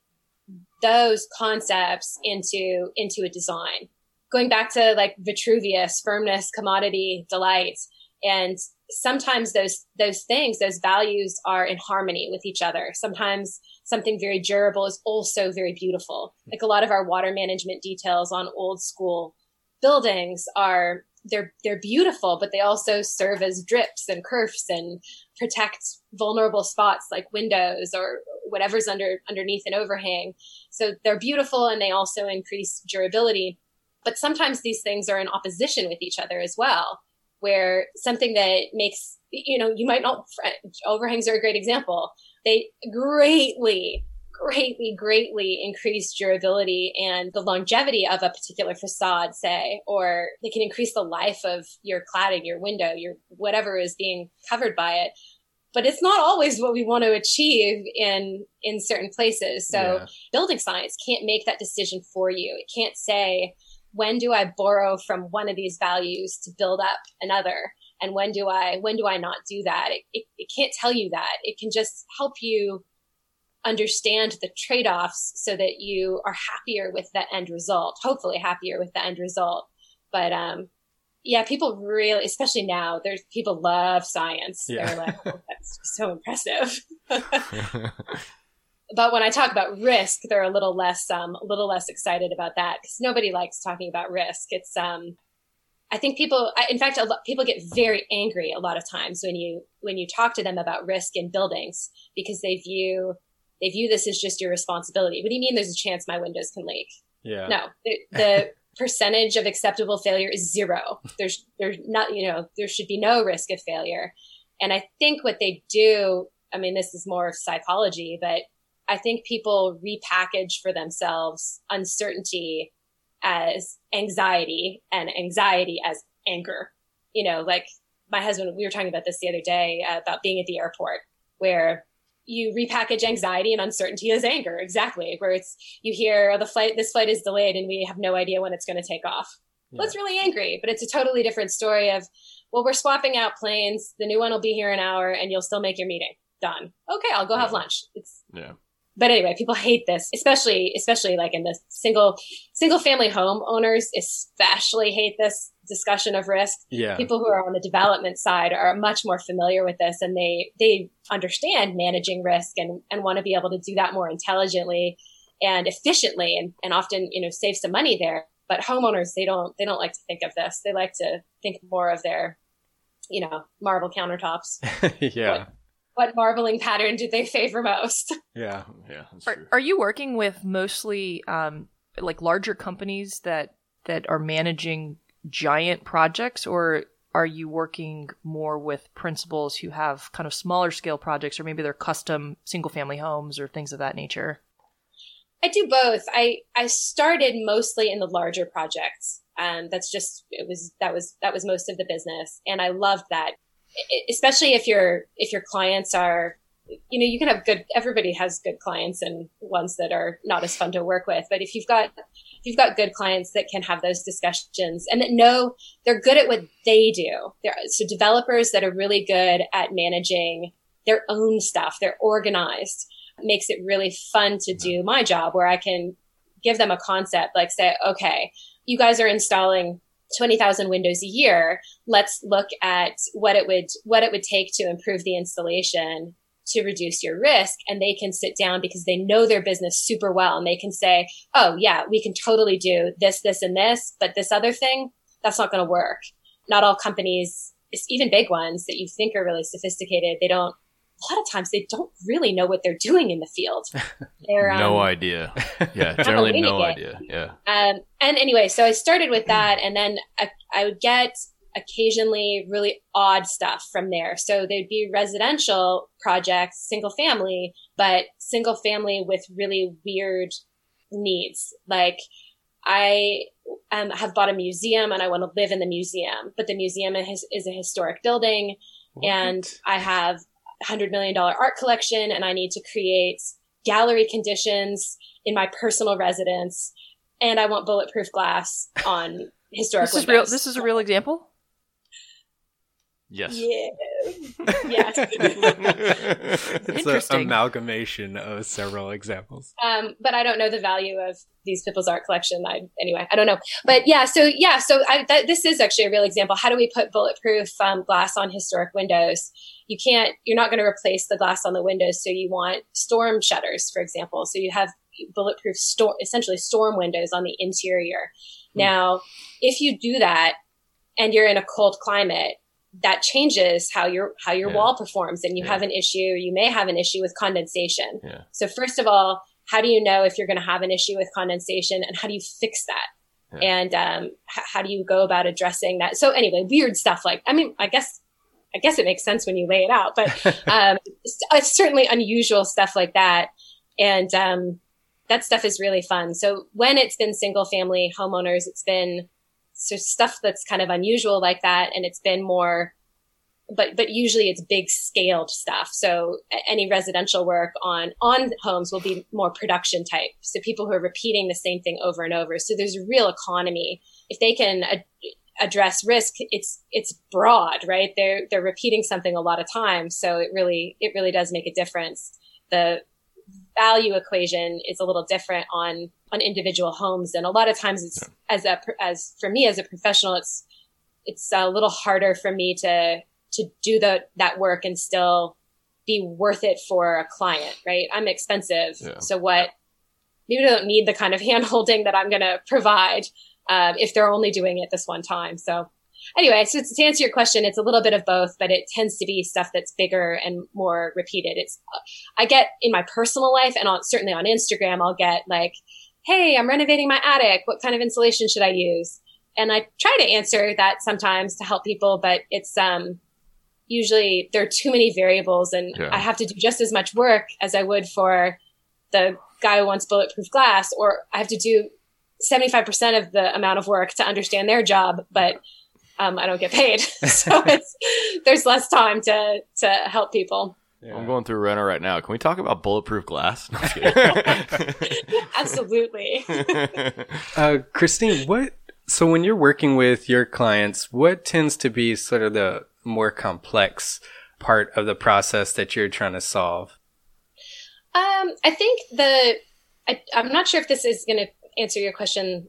those concepts into into a design going back to like Vitruvius, firmness, commodity, delight. And sometimes those, those things, those values are in harmony with each other. Sometimes something very durable is also very beautiful. Like a lot of our water management details on old school buildings are they're they're beautiful, but they also serve as drips and kerfs and protect vulnerable spots like windows or whatever's under underneath an overhang. So they're beautiful and they also increase durability. But sometimes these things are in opposition with each other as well, where something that makes, you know, you might not, overhangs are a great example. They greatly, greatly, greatly increase durability and the longevity of a particular facade, say, or they can increase the life of your cladding, your window, your whatever is being covered by it. But it's not always what we want to achieve in in certain places. So yeah. building science can't make that decision for you. It can't say, when do I borrow from one of these values to build up another? And when do I, when do I not do that? It, it, it can't tell you that. It can just help you understand the trade-offs so that you are happier with the end result, hopefully happier with the end result. But, um, yeah, people really, especially now, there's people love science. Yeah. They're like, oh, that's so impressive. but when I talk about risk, they're a little less um, a little less excited about that because nobody likes talking about risk. It's um, I think people, in fact, a lot, people get very angry a lot of times when you when you talk to them about risk in buildings because they view they view this as just your responsibility. What do you mean? There's a chance my windows can leak? Yeah. No, the, the percentage of acceptable failure is zero. There's there's not you know there should be no risk of failure. And I think what they do, I mean, this is more of psychology, but I think people repackage for themselves uncertainty as anxiety and anxiety as anger. You know, like my husband, we were talking about this the other day uh, about being at the airport where you repackage anxiety and uncertainty as anger. Exactly. Where it's, you hear oh, the flight, this flight is delayed and we have no idea when it's going to take off. Yeah. Well, it's really angry, but it's a totally different story of, well, we're swapping out planes. The new one will be here an hour and you'll still make your meeting. Done. Okay. I'll go yeah. have lunch. It's, yeah but anyway, people hate this, especially, especially like in the single, single family home owners, especially hate this discussion of risk. Yeah. People who are on the development side are much more familiar with this and they, they understand managing risk and, and want to be able to do that more intelligently and efficiently and, and often, you know, save some money there. But homeowners, they don't, they don't like to think of this. They like to think more of their, you know, marble countertops. yeah what marbling pattern do they favor most? Yeah, yeah. Are, are, you working with mostly um, like larger companies that that are managing giant projects, or are you working more with principals who have kind of smaller scale projects or maybe they're custom single family homes or things of that nature? I do both. I I started mostly in the larger projects. Um, that's just it was that was that was most of the business, and I loved that. Especially if your if your clients are, you know, you can have good. Everybody has good clients and ones that are not as fun to work with. But if you've got if you've got good clients that can have those discussions and that know they're good at what they do, they're, so developers that are really good at managing their own stuff, they're organized makes it really fun to do mm-hmm. my job where I can give them a concept, like say, okay, you guys are installing 20,000 windows a year. Let's look at what it would, what it would take to improve the installation to reduce your risk. And they can sit down because they know their business super well and they can say, Oh yeah, we can totally do this, this, and this, but this other thing, that's not going to work. Not all companies, even big ones that you think are really sophisticated, they don't a lot of times they don't really know what they're doing in the field. They're no um, idea. Yeah, generally no idea. Yeah. Um, and anyway, so I started with that, and then I, I would get occasionally really odd stuff from there. So they'd be residential projects, single family, but single family with really weird needs. Like I um, have bought a museum and I want to live in the museum, but the museum is, is a historic building. What? And I have a $100 million art collection and I need to create gallery conditions in my personal residence. And I want bulletproof glass on historic this Is real, this is a real example? Yes. Yeah. yes. it's an amalgamation of several examples. Um, but I don't know the value of these people's art collection. I anyway, I don't know. But yeah, so yeah, so I, that, this is actually a real example. How do we put bulletproof um, glass on historic windows? You can't. You're not going to replace the glass on the windows, so you want storm shutters, for example. So you have bulletproof storm, essentially storm windows on the interior. Mm. Now, if you do that and you're in a cold climate that changes how your how your yeah. wall performs and you yeah. have an issue you may have an issue with condensation yeah. so first of all how do you know if you're going to have an issue with condensation and how do you fix that and um, h- how do you go about addressing that so anyway weird stuff like i mean i guess i guess it makes sense when you lay it out but um, it's certainly unusual stuff like that and um, that stuff is really fun so when it's been single family homeowners it's been so stuff that's kind of unusual like that and it's been more but but usually it's big scaled stuff. So any residential work on on homes will be more production type. So people who are repeating the same thing over and over. So there's a real economy. If they can ad- address risk it's it's broad right? They're they're repeating something a lot of times. So it really it really does make a difference. The value equation is a little different on on individual homes. And a lot of times it's as a as for me as a professional it's it's a little harder for me to to do the that work and still be worth it for a client right? I'm expensive. Yeah. so what people don't need the kind of hand holding that i'm going to provide uh, if they're only doing it this one time. So anyway, so to answer your question, it's a little bit of both, but it tends to be stuff that's bigger and more repeated. It's, I get in my personal life and on, certainly on Instagram, I'll get like, Hey, I'm renovating my attic. What kind of insulation should I use? And I try to answer that sometimes to help people, but it's, um, usually there are too many variables and yeah. I have to do just as much work as I would for the guy who wants bulletproof glass, or I have to do 75% of the amount of work to understand their job, but um, I don't get paid. so it's, there's less time to, to help people. Yeah. I'm going through Reno right now. Can we talk about bulletproof glass? No, Absolutely. uh, Christine, what? So when you're working with your clients, what tends to be sort of the more complex part of the process that you're trying to solve? Um, I think the I, am not sure if this is going to answer your question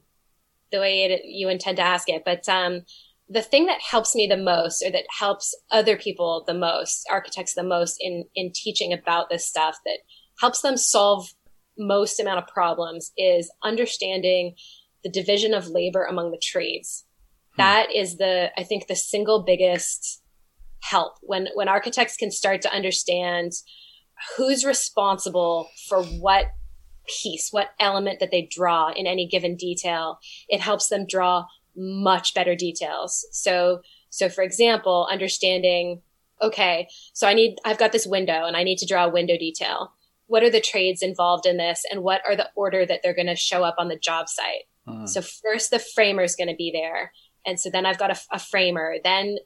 the way it, you intend to ask it, but um, the thing that helps me the most or that helps other people the most architects the most in in teaching about this stuff that helps them solve most amount of problems is understanding the division of labor among the trades hmm. that is the i think the single biggest help when when architects can start to understand who's responsible for what piece what element that they draw in any given detail it helps them draw much better details. So So for example, understanding, okay, so I need, I've got this window and I need to draw a window detail. What are the trades involved in this and what are the order that they're going to show up on the job site? Hmm. So first the framer is going to be there. And so then I've got a, a framer. Then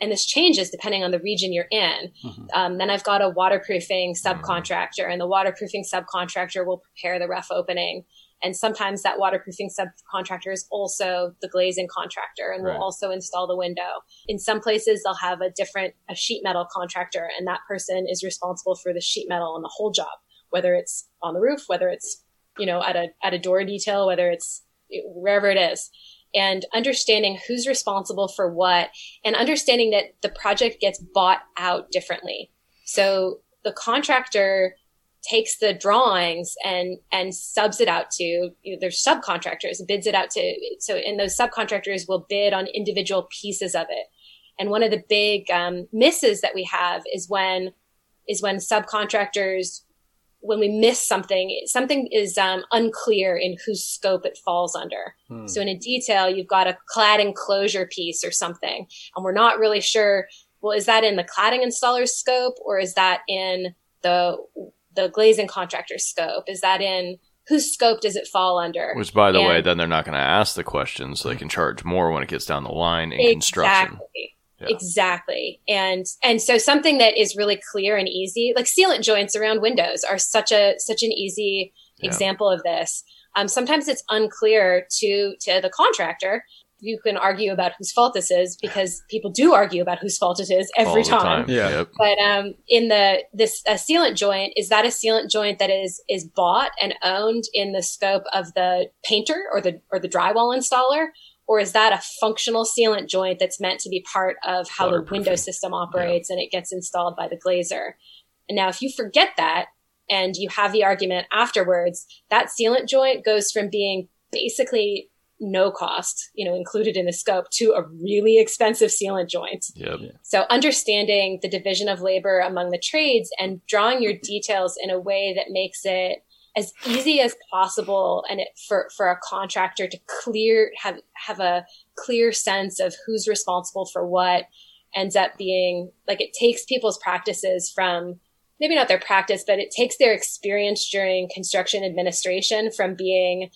and this changes depending on the region you're in. Mhm. Um, then I've got a waterproofing subcontractor, and the waterproofing subcontractor will prepare the rough opening. And sometimes that waterproofing subcontractor is also the glazing contractor and Right. will also install the window. In some places, they'll have a different a sheet metal contractor, and that person is responsible for the sheet metal on the whole job, whether it's on the roof, whether it's you know at a at a door detail, whether it's wherever it is. And understanding who's responsible for what, and understanding that the project gets bought out differently. So the contractor takes the drawings and and subs it out to you know, there's subcontractors bids it out to so and those subcontractors will bid on individual pieces of it and one of the big um, misses that we have is when is when subcontractors when we miss something something is um, unclear in whose scope it falls under Hmm. so in a detail you've got a clad enclosure piece or something and we're not really sure well is that in the cladding installer's scope or is that in the the glazing contractor's scope is that in whose scope does it fall under Which, by the way, then they're not going to ask the questions, so they can charge more when it gets down the line in construction. Exactly. Yeah. Exactly. And and so something that is really clear and easy, like sealant joints around windows are such a such an easy Yeah. example of this. Um, sometimes it's unclear to to the contractor. You can argue about whose fault this is because people do argue about whose fault it is every All the time. Yeah. Yep. But um, in the this a sealant joint is that a sealant joint that is is bought and owned in the scope of the painter or the or the drywall installer, or is that a functional sealant joint that's meant to be part of how the window system operates and it gets installed by the glazer? And now, if you forget that and you have the argument afterwards, that sealant joint goes from being basically no cost, you know, included in the scope to a really expensive sealant joint. Yep. So understanding the division of labor among the trades and drawing your details in a way that makes it as easy as possible and it, for, for a contractor to clear, have, have a clear sense of who's responsible for what ends up being like it takes people's practices from maybe not their practice, but it takes their experience during construction administration from being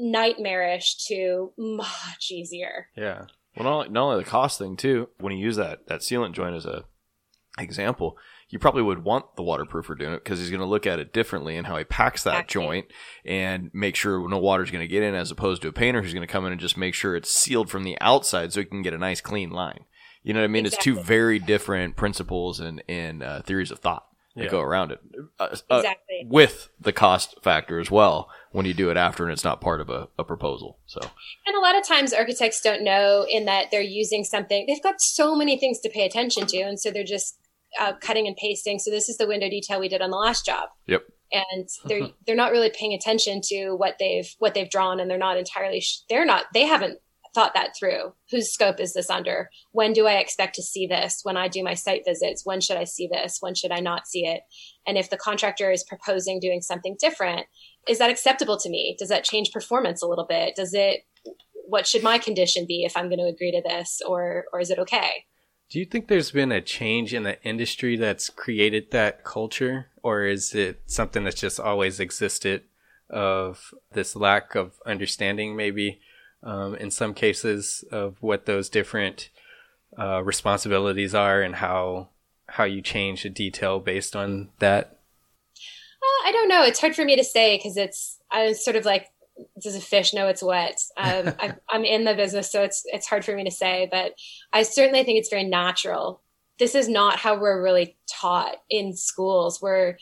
nightmarish to much easier. Yeah. Well, not only, not only the cost thing too. When you use that that sealant joint as a example, you probably would want the waterproofer doing it because he's going to look at it differently and how he packs that Exactly. joint and make sure no water's going to get in, as opposed to a painter who's going to come in and just make sure it's sealed from the outside so he can get a nice clean line. You know what I mean? It's two very different principles and and uh, theories of thought that Yeah. go around it. Uh, uh, Exactly. with the cost factor as well when you do it after and it's not part of a, a proposal. So And a lot of times architects don't know in that they're using something, they've got so many things to pay attention to. And so they're just uh, cutting and pasting. So this is the window detail we did on the last job. Yep. And they're, they're not really paying attention to what they've, what they've drawn. And they're not entirely, sh- they're not, they haven't thought that through. Whose scope is this under? When do I expect to see this? When I do my site visits, when should I see this? When should I not see it? And if the contractor is proposing doing something different, is that acceptable to me? Does that change performance a little bit? Does it, what should my condition be if I'm going to agree to this or, or is it okay? Do you think there's been a change in the industry that's created that culture, or is it something that's just always existed of this lack of understanding, maybe um, in some cases, of what those different uh, responsibilities are and how how you change a detail based on that? I don't know. It's hard for me to say because it's, I was sort of like, does a fish know it's wet? Um, I, I'm in the business, so it's it's hard for me to say. But I certainly think it's very natural. This is not how we're really taught in schools. We're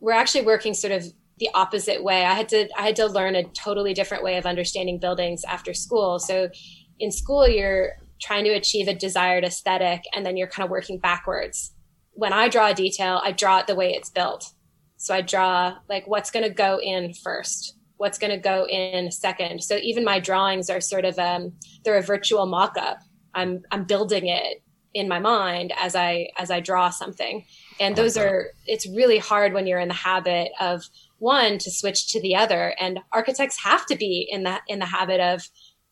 we're actually working sort of the opposite way. I had to I had to learn a totally different way of understanding buildings after school. So in school, you're trying to achieve a desired aesthetic, and then you're kind of working backwards. When I draw a detail, I draw it the way it's built. So I draw like what's going to go in first, what's going to go in second. So even my drawings are sort of um, they're a virtual mock-up. I'm I'm building it in my mind as I as I draw something. And those are it's really hard when you're in the habit of one to switch to the other. And architects have to be in that in the habit of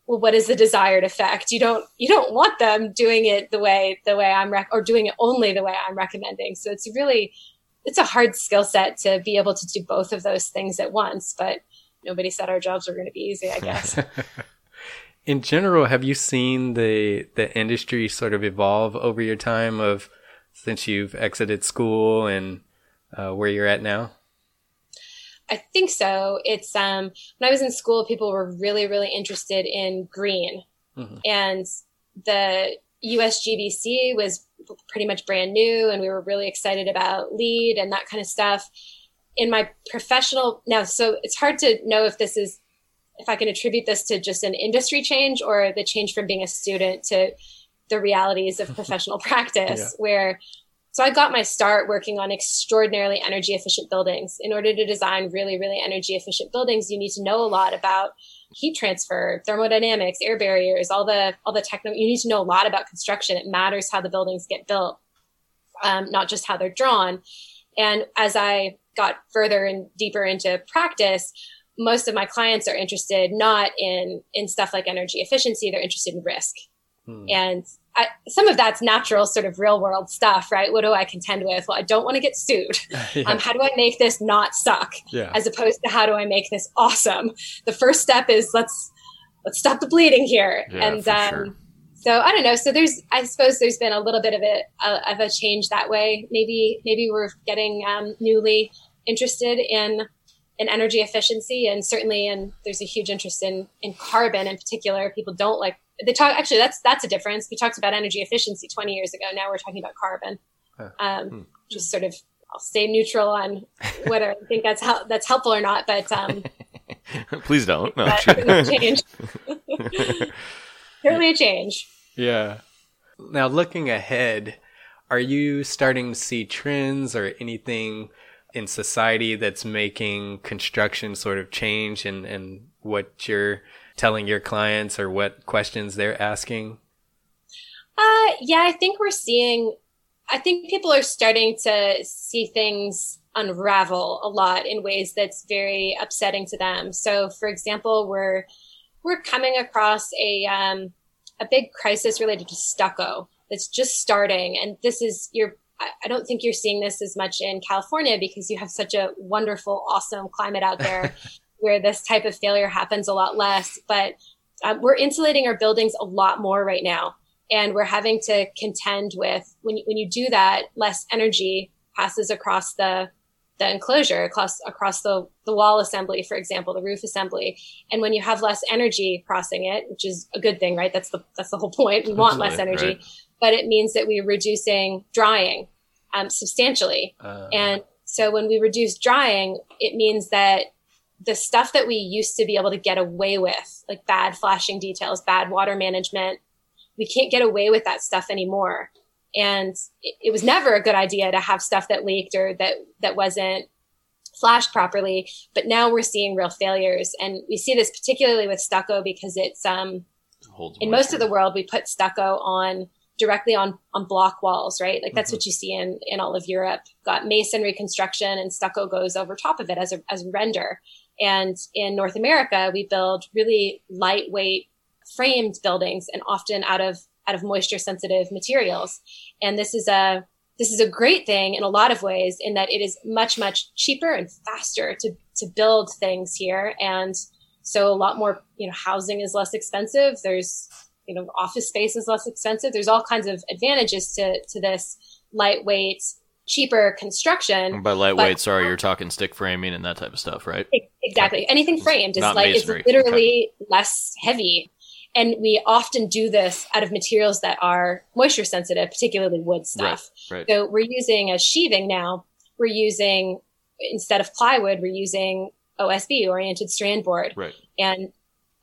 well, what is the desired effect? You don't you don't want them doing it the way the way I'm rec- or doing it only the way I'm recommending. So it's really it's a hard skill set to be able to do both of those things at once. But nobody said our jobs were going to be easy. I guess. In general, have you seen the the industry sort of evolve over your time of since you've exited school and uh, where you're at now? I think so. It's um, when I was in school, people were really, really interested in green, mm-hmm. and the USGBC was pretty much brand new, and we were really excited about LEED and that kind of stuff. In my professional now, so it's hard to know if this is if I can attribute this to just an industry change or the change from being a student to the realities of professional practice, yeah. where so I got my start working on extraordinarily energy efficient buildings. In order to design really, really energy efficient buildings, you need to know a lot about heat transfer, thermodynamics, air barriers, all the all the techno. You need to know a lot about construction. It matters how the buildings get built, um, not just how they're drawn. And as I got further and deeper into practice, most of my clients are interested not in in stuff like energy efficiency; they're interested in risk. Hmm. And I, some of that's natural, sort of real world stuff, right? What do I contend with? Well, I don't want to get sued. yeah. um, how do I make this not suck? Yeah. As opposed to how do I make this awesome? The first step is let's let's stop the bleeding here. Yeah, and um, sure. so I don't know. So there's, I suppose there's been a little bit of a, a of a change that way. Maybe maybe we're getting um, newly interested in in energy efficiency, and certainly, and there's a huge interest in in carbon in particular. People don't like they talk actually that's that's a difference. We talked about energy efficiency 20 years ago. Now we're talking about carbon. Um, hmm. just sort of i'll stay neutral on whether i think that's how that's helpful or not but um, please don't. No change. Certainly a change. Yeah. Now looking ahead are you starting to see trends or anything in society that's making construction sort of change and and what you're telling your clients or what questions they're asking? Uh, yeah, I think we're seeing, I think people are starting to see things unravel a lot in ways that's very upsetting to them. So, for example, we're, we're coming across a, um, a big crisis related to stucco that's just starting. And this is, you're, I don't think you're seeing this as much in California because you have such a wonderful, awesome climate out there. where this type of failure happens a lot less. But um, we're insulating our buildings a lot more right now. And we're having to contend with when you, when you do that, less energy passes across the the enclosure across across the, the wall assembly, for example, the roof assembly. And when you have less energy crossing it, which is a good thing, right? That's the that's the whole point. We want less energy, right. but it means that we're reducing drying um, substantially. Uh. And so when we reduce drying, it means that the stuff that we used to be able to get away with, like bad flashing details, bad water management, we can't get away with that stuff anymore. And it, it was never a good idea to have stuff that leaked or that, that wasn't flashed properly. But now we're seeing real failures. And we see this particularly with stucco because it's, um, it in most of the world, we put stucco on directly on on block walls, right? Like that's mm-hmm. what you see in in all of Europe. Got masonry construction and stucco goes over top of it as a as a render. And in North America, we build really lightweight framed buildings and often out of out of moisture sensitive materials. And this is a this is a great thing in a lot of ways in that it is much much cheaper and faster to to build things here. And so a lot more you know housing is less expensive. There's you know office space is less expensive. There's all kinds of advantages to to this lightweight cheaper construction. By lightweight, but, sorry, you're talking stick framing and that type of stuff, right? Exactly. Anything framed is like is literally okay. less heavy. And we often do this out of materials that are moisture sensitive, particularly wood stuff. Right, right. So we're using a sheathing now. We're using instead of plywood, we're using OSB, oriented strand board. Right. And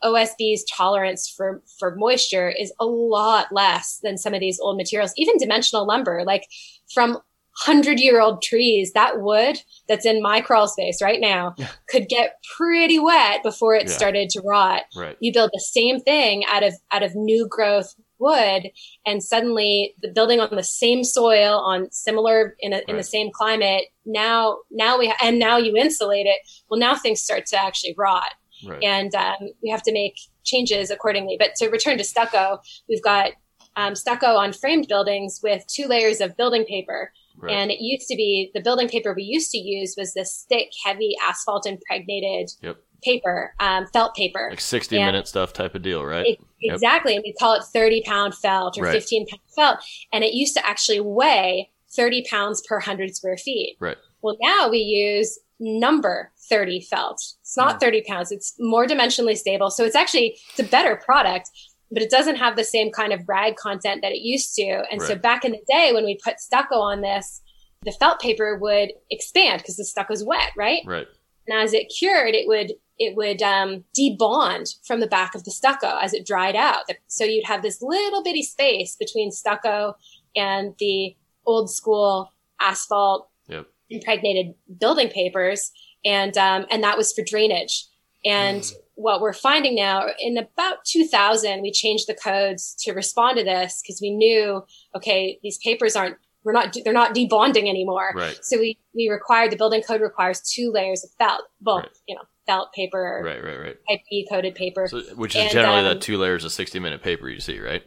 OSB's tolerance for, for moisture is a lot less than some of these old materials, even dimensional lumber. Like from hundred year old trees, that wood that's in my crawl space right now could get pretty wet before it yeah. started to rot. Right. You build the same thing out of out of new growth wood and suddenly the building on the same soil on similar in, a, right. in the same climate now now we ha- and now you insulate it well now things start to actually rot right. and um, we have to make changes accordingly. But to return to stucco, we've got um, stucco on framed buildings with two layers of building paper. Right. And it used to be the building paper we used to use was this thick, heavy asphalt impregnated Yep. paper, um, felt paper. Like 60 And- minute stuff type of deal, right? It- Yep. Exactly. And we call it 30 pound felt or Right. 15 pound felt. And it used to actually weigh 30 pounds per 100 square feet. Right. Well, now we use number 30 felt. It's not 30 pounds. It's more dimensionally stable. So it's actually, it's a better product, but it doesn't have the same kind of rag content that it used to. And so back in the day when we put stucco on this, the felt paper would expand because the stucco stucco's wet, right? Right. And as it cured, it would it would um, debond from the back of the stucco as it dried out. So you'd have this little bitty space between stucco and the old school asphalt Yep. impregnated building papers, and um, and that was for drainage. And what we're finding now, in about 2000, we changed the codes to respond to this because we knew, okay, these papers aren't we're not they're not debonding anymore. Right. So we we required the building code requires two layers of felt, well, Right. you know, felt paper, Right, right, right. type B coated paper. So, which is And, generally um, that two layers of 60 minute paper you see, right?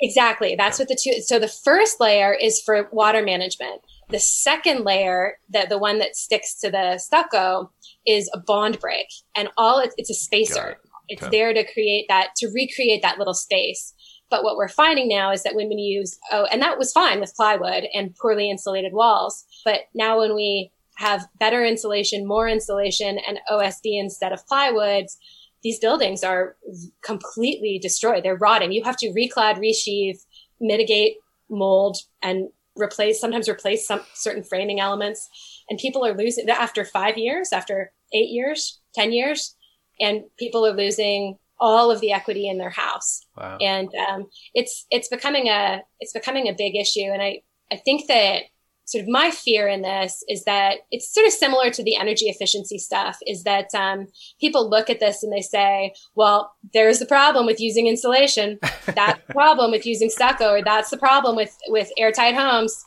Exactly. That's what the two. So the first layer is for water management. The second layer, that the one that sticks to the stucco, is a bond break, and all it, it's a spacer. it. It's Okay. there to create that to recreate that little space. But what we're finding now is that when we use oh, and that was fine with plywood and poorly insulated walls, but now when we have better insulation, more insulation, and OSB instead of plywoods, these buildings are completely destroyed. They're rotting. You have to reclad, resheathe, mitigate mold, and replace, sometimes replace some certain framing elements. And people are losing after five years, after eight years, 10 years, and people are losing all of the equity in their house. Wow. And um, it's, it's becoming a, it's becoming a big issue. And I, I think that sort of my fear in this is that it's sort of similar to the energy efficiency stuff is that um, people look at this and they say well there's the problem with using insulation that's the problem with using stucco or that's the problem with with airtight homes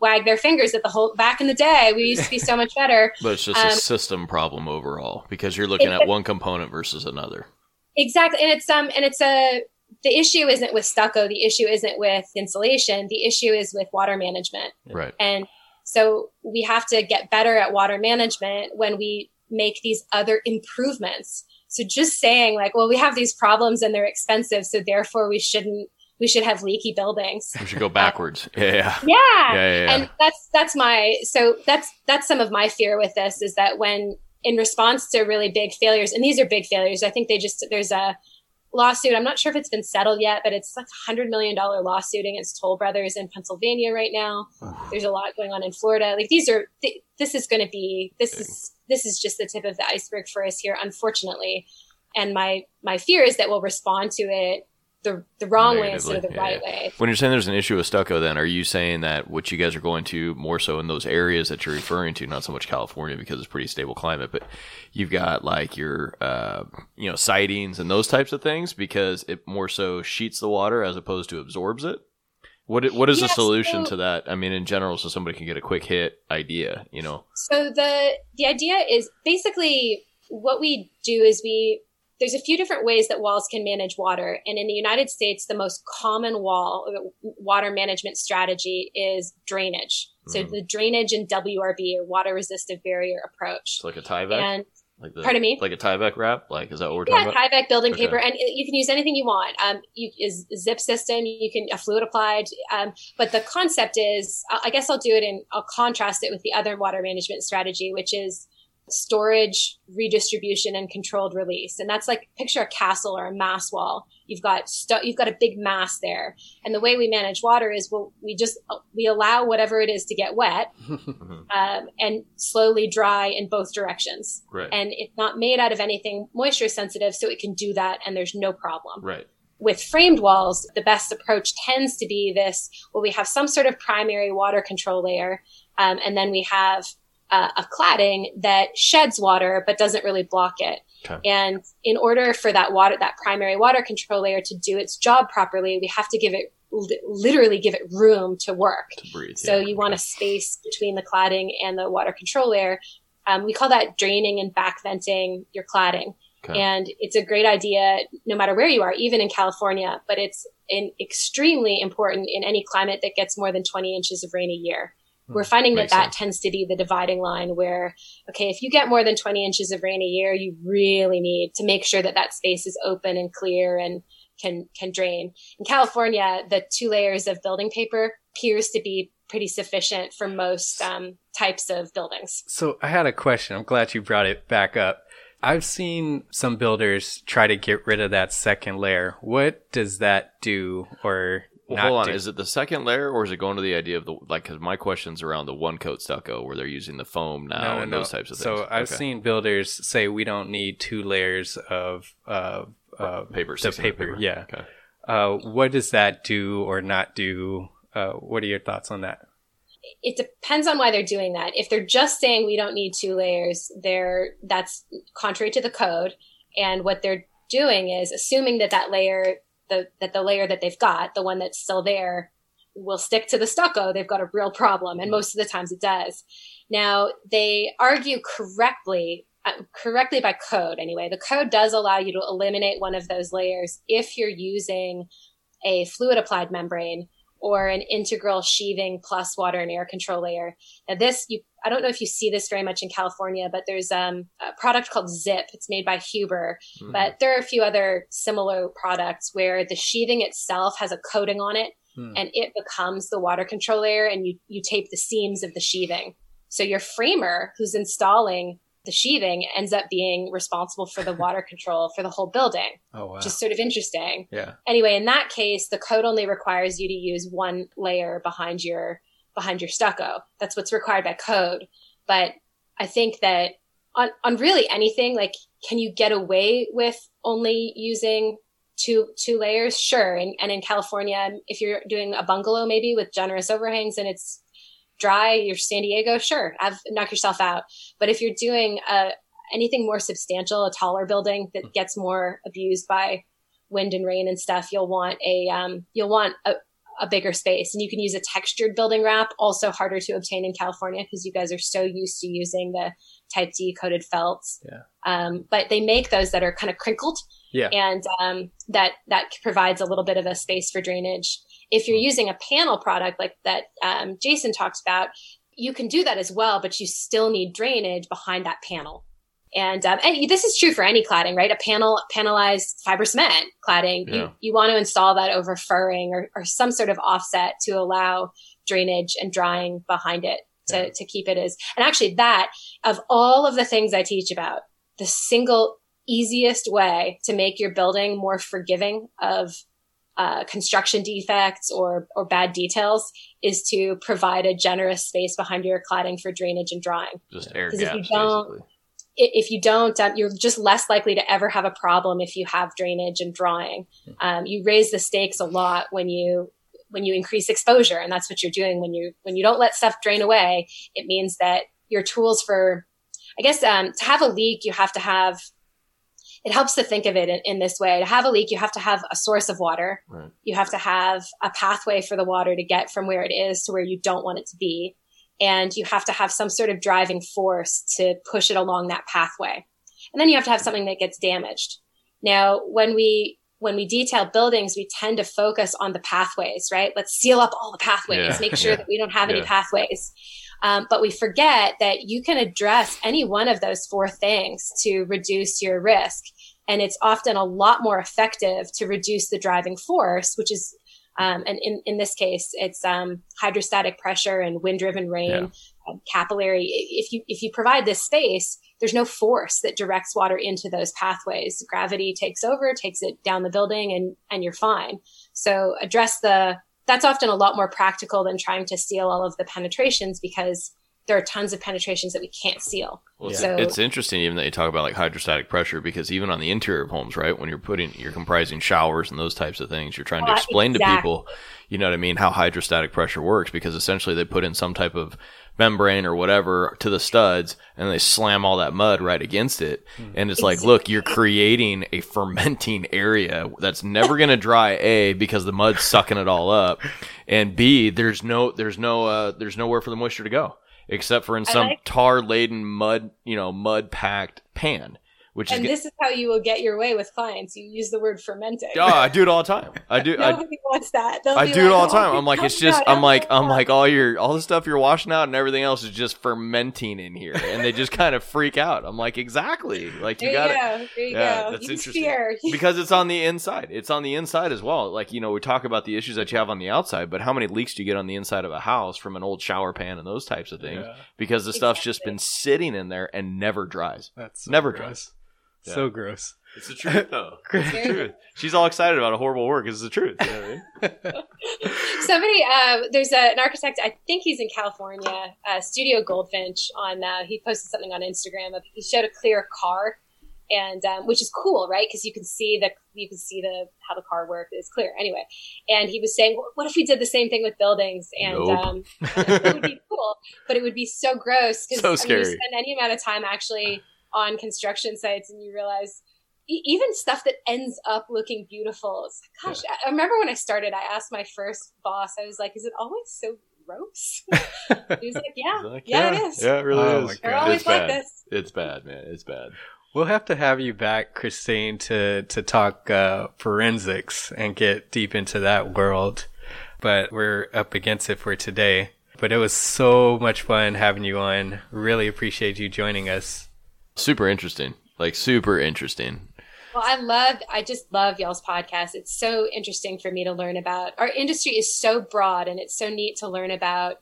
wag their fingers at the whole back in the day we used to be so much better But it's just Um, a system problem overall because you're looking at one component versus another. Exactly. And it's um and it's a the issue isn't with stucco, the issue isn't with insulation, the issue is with water management. Right. And so we have to get better at water management when we make these other improvements. So just saying like, well, we have these problems and they're expensive, so therefore we shouldn't we should have leaky buildings. We should go backwards. Yeah. Yeah. Yeah, yeah, yeah. And that's that's my so that's that's some of my fear with this is that when in response to really big failures, and these are big failures, I think they just there's a lawsuit. I'm not sure if it's been settled yet, but it's like a hundred million dollar lawsuit against Toll Brothers in Pennsylvania right now. There's a lot going on in Florida. Like these are th- this is going to be this is this is just the tip of the iceberg for us here, unfortunately. And my my fear is that we'll respond to it the the wrong way instead of the Negatively, right yeah, yeah. way. When you're saying there's an issue with stucco, then are you saying that what you guys are going to more so in those areas that you're referring to, not so much California because it's pretty stable climate, but you've got like your uh, you know sidings and those types of things because it more so sheets the water as opposed to absorbs it. What i- what is the solution so- to that? I mean, in general, so somebody can get a quick hit idea. You know, So the the idea is basically what we do is we there's a few different ways that walls can manage water, and in the United States, the most common wall water management strategy is drainage. So Mhm. the drainage and WRB or water resistive barrier approach. it's like a Tyvek, And like the, pardon me? like a Tyvek wrap. Like is that what we're yeah, talking about? Tyvek building Okay. paper, and you can use anything you want. Um, you is zip system. You can a fluid applied. Um, but the concept is, I guess I'll do it and I'll contrast it with the other water management strategy, which is storage, redistribution, and controlled release. And that's like picture a castle or a mass wall. You've got stu- you've got a big mass there, and the way we manage water is well, we just we allow whatever it is to get wet um, and slowly dry in both directions Right. and it's not made out of anything moisture sensitive, so it can do that, and there's no problem. right. With framed walls, the best approach tends to be this: well, we have some sort of primary water control layer, um, and then we have uh, a cladding that sheds water but doesn't really block it. Okay. And in order for that water, that primary water control layer to do its job properly, we have to give it literally give it room to work. To breathe. So yeah. you want a space between the cladding and the water control layer. Um, we call that draining and back venting your cladding. Okay. And it's a great idea no matter where you are, even in California, but it's in extremely important in any climate that gets more than 20 inches of rain a year. We're finding that Makes that sense. tends to be the dividing line where, okay, if you get more than 20 inches of rain a year, you really need to make sure that that space is open and clear and can, can drain. In California, the two layers of building paper appears to be pretty sufficient for most um, types of buildings. So I had a question. I'm glad you brought it back up. I've seen some builders try to get rid of that second layer. What does that do or Well, not hold on. do? Is it the second layer, or is it going to the idea of the like? Because my question's around the one coat stucco, where they're using the foam now and those types of things. So I've Okay. seen builders say we don't need two layers of uh, uh, paper, the 600 paper. Yeah. Okay. Uh, what does that do or not do? Uh, what are your thoughts on that? it depends on why they're doing that. If they're just saying we don't need two layers, they're that's contrary to the code. And what they're doing is assuming that that layer, the that the layer that they've got, the one that's still there, will stick to the stucco. They've got a real problem, and most of the times it does. Now they argue correctly. Uh, correctly by code anyway the code does allow you to eliminate one of those layers if you're using a fluid applied membrane or an integral sheathing plus water and air control layer. Now this, you, I don't know if you see this very much in California, but there's um, a product called Zip. It's made by Huber, Hmm. but there are a few other similar products where the sheathing itself has a coating on it Hmm. and it becomes the water control layer and you, you tape the seams of the sheathing. So your framer who's installing the sheathing ends up being responsible for the water control for the whole building, Oh wow. which is sort of interesting yeah. anyway in that case the code only requires you to use one layer behind your behind your stucco. That's what's required by code. But i think that on, on really anything like can you get away with only using two two layers? Sure. And, and in california if you're doing a bungalow maybe with generous overhangs and it's dry you're san diego sure have knock yourself out. But if you're doing uh anything more substantial a taller building that gets more abused by wind and rain and stuff, you'll want a um, you'll want a, a bigger space, and you can use a textured building wrap. Also harder to obtain in California because you guys are so used to using the Type D coated felts. Yeah. Um, but they make those that are kind of crinkled, Yeah. and um, that that provides a little bit of a space for drainage. If you're using a panel product like that um, Jason talked about, you can do that as well, but you still need drainage behind that panel. And, um, and this is true for any cladding, right? A panel, panelized fiber cement cladding, Yeah. you, you want to install that over furring or, or some sort of offset to allow drainage and drying behind it to, Yeah. to keep it as, and actually that of all of the things I teach about, the single easiest way to make your building more forgiving of uh, construction defects or or bad details is to provide a generous space behind your cladding for drainage and drying Just air 'Cause if you don't- basically. If you don't, um, you're just less likely to ever have a problem if you have drainage and drying. Um, you raise the stakes a lot when you when you increase exposure, and that's what you're doing when you when you don't let stuff drain away. It means that your tools for, I guess, um, to have a leak, you have to have. It helps to think of it in, in this way. To have a leak, you have to have a source of water. Right. You have to have a pathway for the water to get from where it is to where you don't want it to be and you have to have some sort of driving force to push it along that pathway. And then you have to have something that gets damaged. Now, when we when we detail buildings, we tend to focus on the pathways, right? Let's seal up all the pathways, Yeah, make sure yeah, that we don't have any pathways. Um, but we forget that you can address any one of those four things to reduce your risk. And it's often a lot more effective to reduce the driving force, which is um, and in, in this case, it's um, hydrostatic pressure and wind-driven rain, Yeah. um, capillary. If you if you provide this space, there's no force that directs water into those pathways. Gravity takes over, takes it down the building, and and you're fine. So address the. That's often a lot more practical than trying to seal all of the penetrations because there are tons of penetrations that we can't seal. Well, it's, So- it's interesting even that you talk about like hydrostatic pressure because even on the interior of homes, right, when you're putting, you're comprising showers and those types of things, you're trying to explain to people, you know what I mean, how hydrostatic pressure works because essentially they put in some type of membrane or whatever to the studs and they slam all that mud right against it. And it's like, look, you're creating a fermenting area that's never going to dry A because the mud's sucking it all up. And B, there's no, there's no, uh, there's nowhere for the moisture to go except for in some like- tar laden mud, you know, mud packed pan, which is and g- this is how you will get your way with clients. You use the word fermenting. oh, I do it all the time. I do. I, Nobody wants that. They'll I be do it all the "Oh, time. I'm like, it's just, I'm like, I'm like, all your, all the stuff you're washing out and everything else is just fermenting in here, and they just kind of freak out. I'm like, exactly, like you you got it. go. There you Yeah, go. that's Use interesting. fear. because it's on the inside. It's on the inside as well. Like you know, we talk about the issues that you have on the outside, but how many leaks do you get on the inside of a house from an old shower pan and those types of things? Yeah. Because the stuff's just been sitting in there and never dries. That's so Never gross. Yeah. So gross. It's the truth, though. It's the truth. She's all excited about a horrible work. It's the truth. You know what I mean? Somebody, uh, there's a, an architect. I think he's in California. Uh, Studio Goldfinch. On uh, he posted something on Instagram. Of, he showed a clear car, and um, which is cool, right? Because you can see the you can see the how the car works. It's clear anyway. And he was saying, "What- what if we did the same thing with buildings? And Nope. um, it would be cool, but it would be so gross because So I mean, you scary. spend any amount of time actually on construction sites, and you realize. e- Even stuff that ends up looking beautiful. It's like, gosh, I I remember when I started, I asked my first boss, I was like, is it always so gross? he was like, yeah, like, yeah, it is. Yeah, it really Oh is. They're always It's like bad. this. It's bad, man. It's bad. We'll have to have you back, Christine, to to talk uh, forensics and get deep into that world. But we're up against it for today. But it was so much fun having you on. Really appreciate you joining us. Super interesting. Like super interesting. Well, I love, I just love y'all's podcast. It's so interesting for me to learn about. Our industry is so broad, and it's so neat to learn about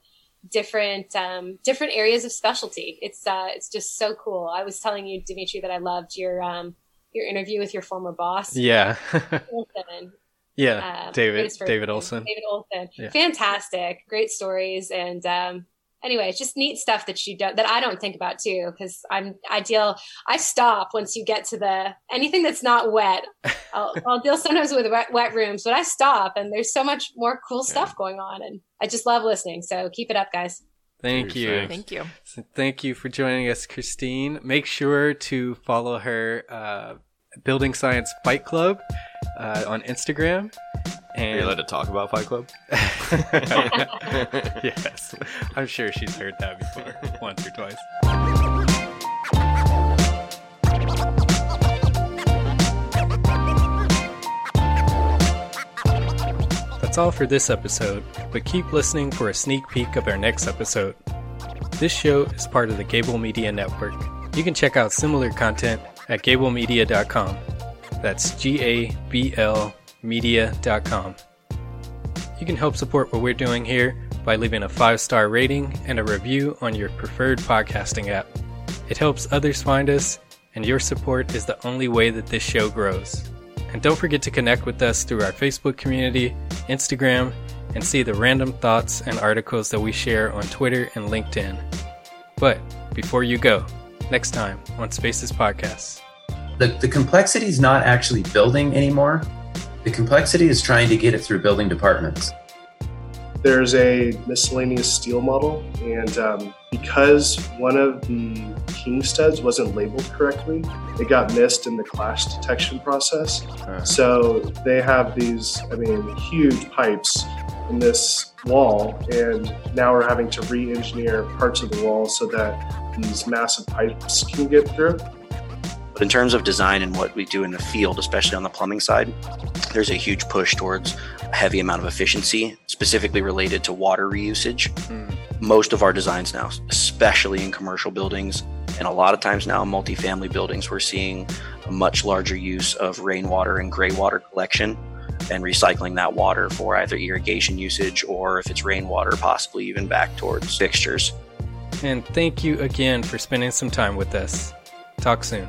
different um, different areas of specialty. It's uh, it's just so cool. I was telling you, Dimitri, that I loved your um, your interview with your former boss. Yeah, Olson. yeah, Um, David, his David. Olson. David Olson. Yeah. Fantastic, great stories, and um, anyway, it's just neat stuff that you don't that I don't think about too because I'm I deal I stop once you get to the anything that's not wet. I'll, I'll deal sometimes with wet, wet rooms, but I stop and there's so much more cool stuff going on, and I just love listening. So keep it up, guys. Thank you. Thank you. So thank you for joining us, Christine. Make sure to follow her uh, Building Science Fight Club uh, on Instagram. Are you And allowed to talk about Fight Club? yes, I'm sure she's heard that before, once or twice. That's all for this episode, but keep listening for a sneak peek of our next episode. This show is part of the Gable Media Network. You can check out similar content at gablemedia.com. That's G A B L media.com. You can help support what we're doing here by leaving a five star rating and a review on your preferred podcasting app. It helps others find us, and your support is the only way that this show grows. And don't forget to connect with us through our Facebook community, Instagram, and see the random thoughts and articles that we share on Twitter and LinkedIn. But before you go, next time on Spaces Podcasts. the, the complexity is not actually building anymore. The complexity is trying to get it through building departments. There's a miscellaneous steel model, and um, because one of the king studs wasn't labeled correctly, it got missed in the clash detection process. So they have these, I mean, huge pipes in this wall, and now we're having to re engineer parts of the wall so that these massive pipes can get through. But in terms of design and what we do in the field, especially on the plumbing side, there's a huge push towards a heavy amount of efficiency, specifically related to water reusage. Hmm. Most of our designs now, especially in commercial buildings, and a lot of times now in multifamily buildings, we're seeing a much larger use of rainwater and gray water collection and recycling that water for either irrigation usage or if it's rainwater, possibly even back towards fixtures. And thank you again for spending some time with us. Talk soon.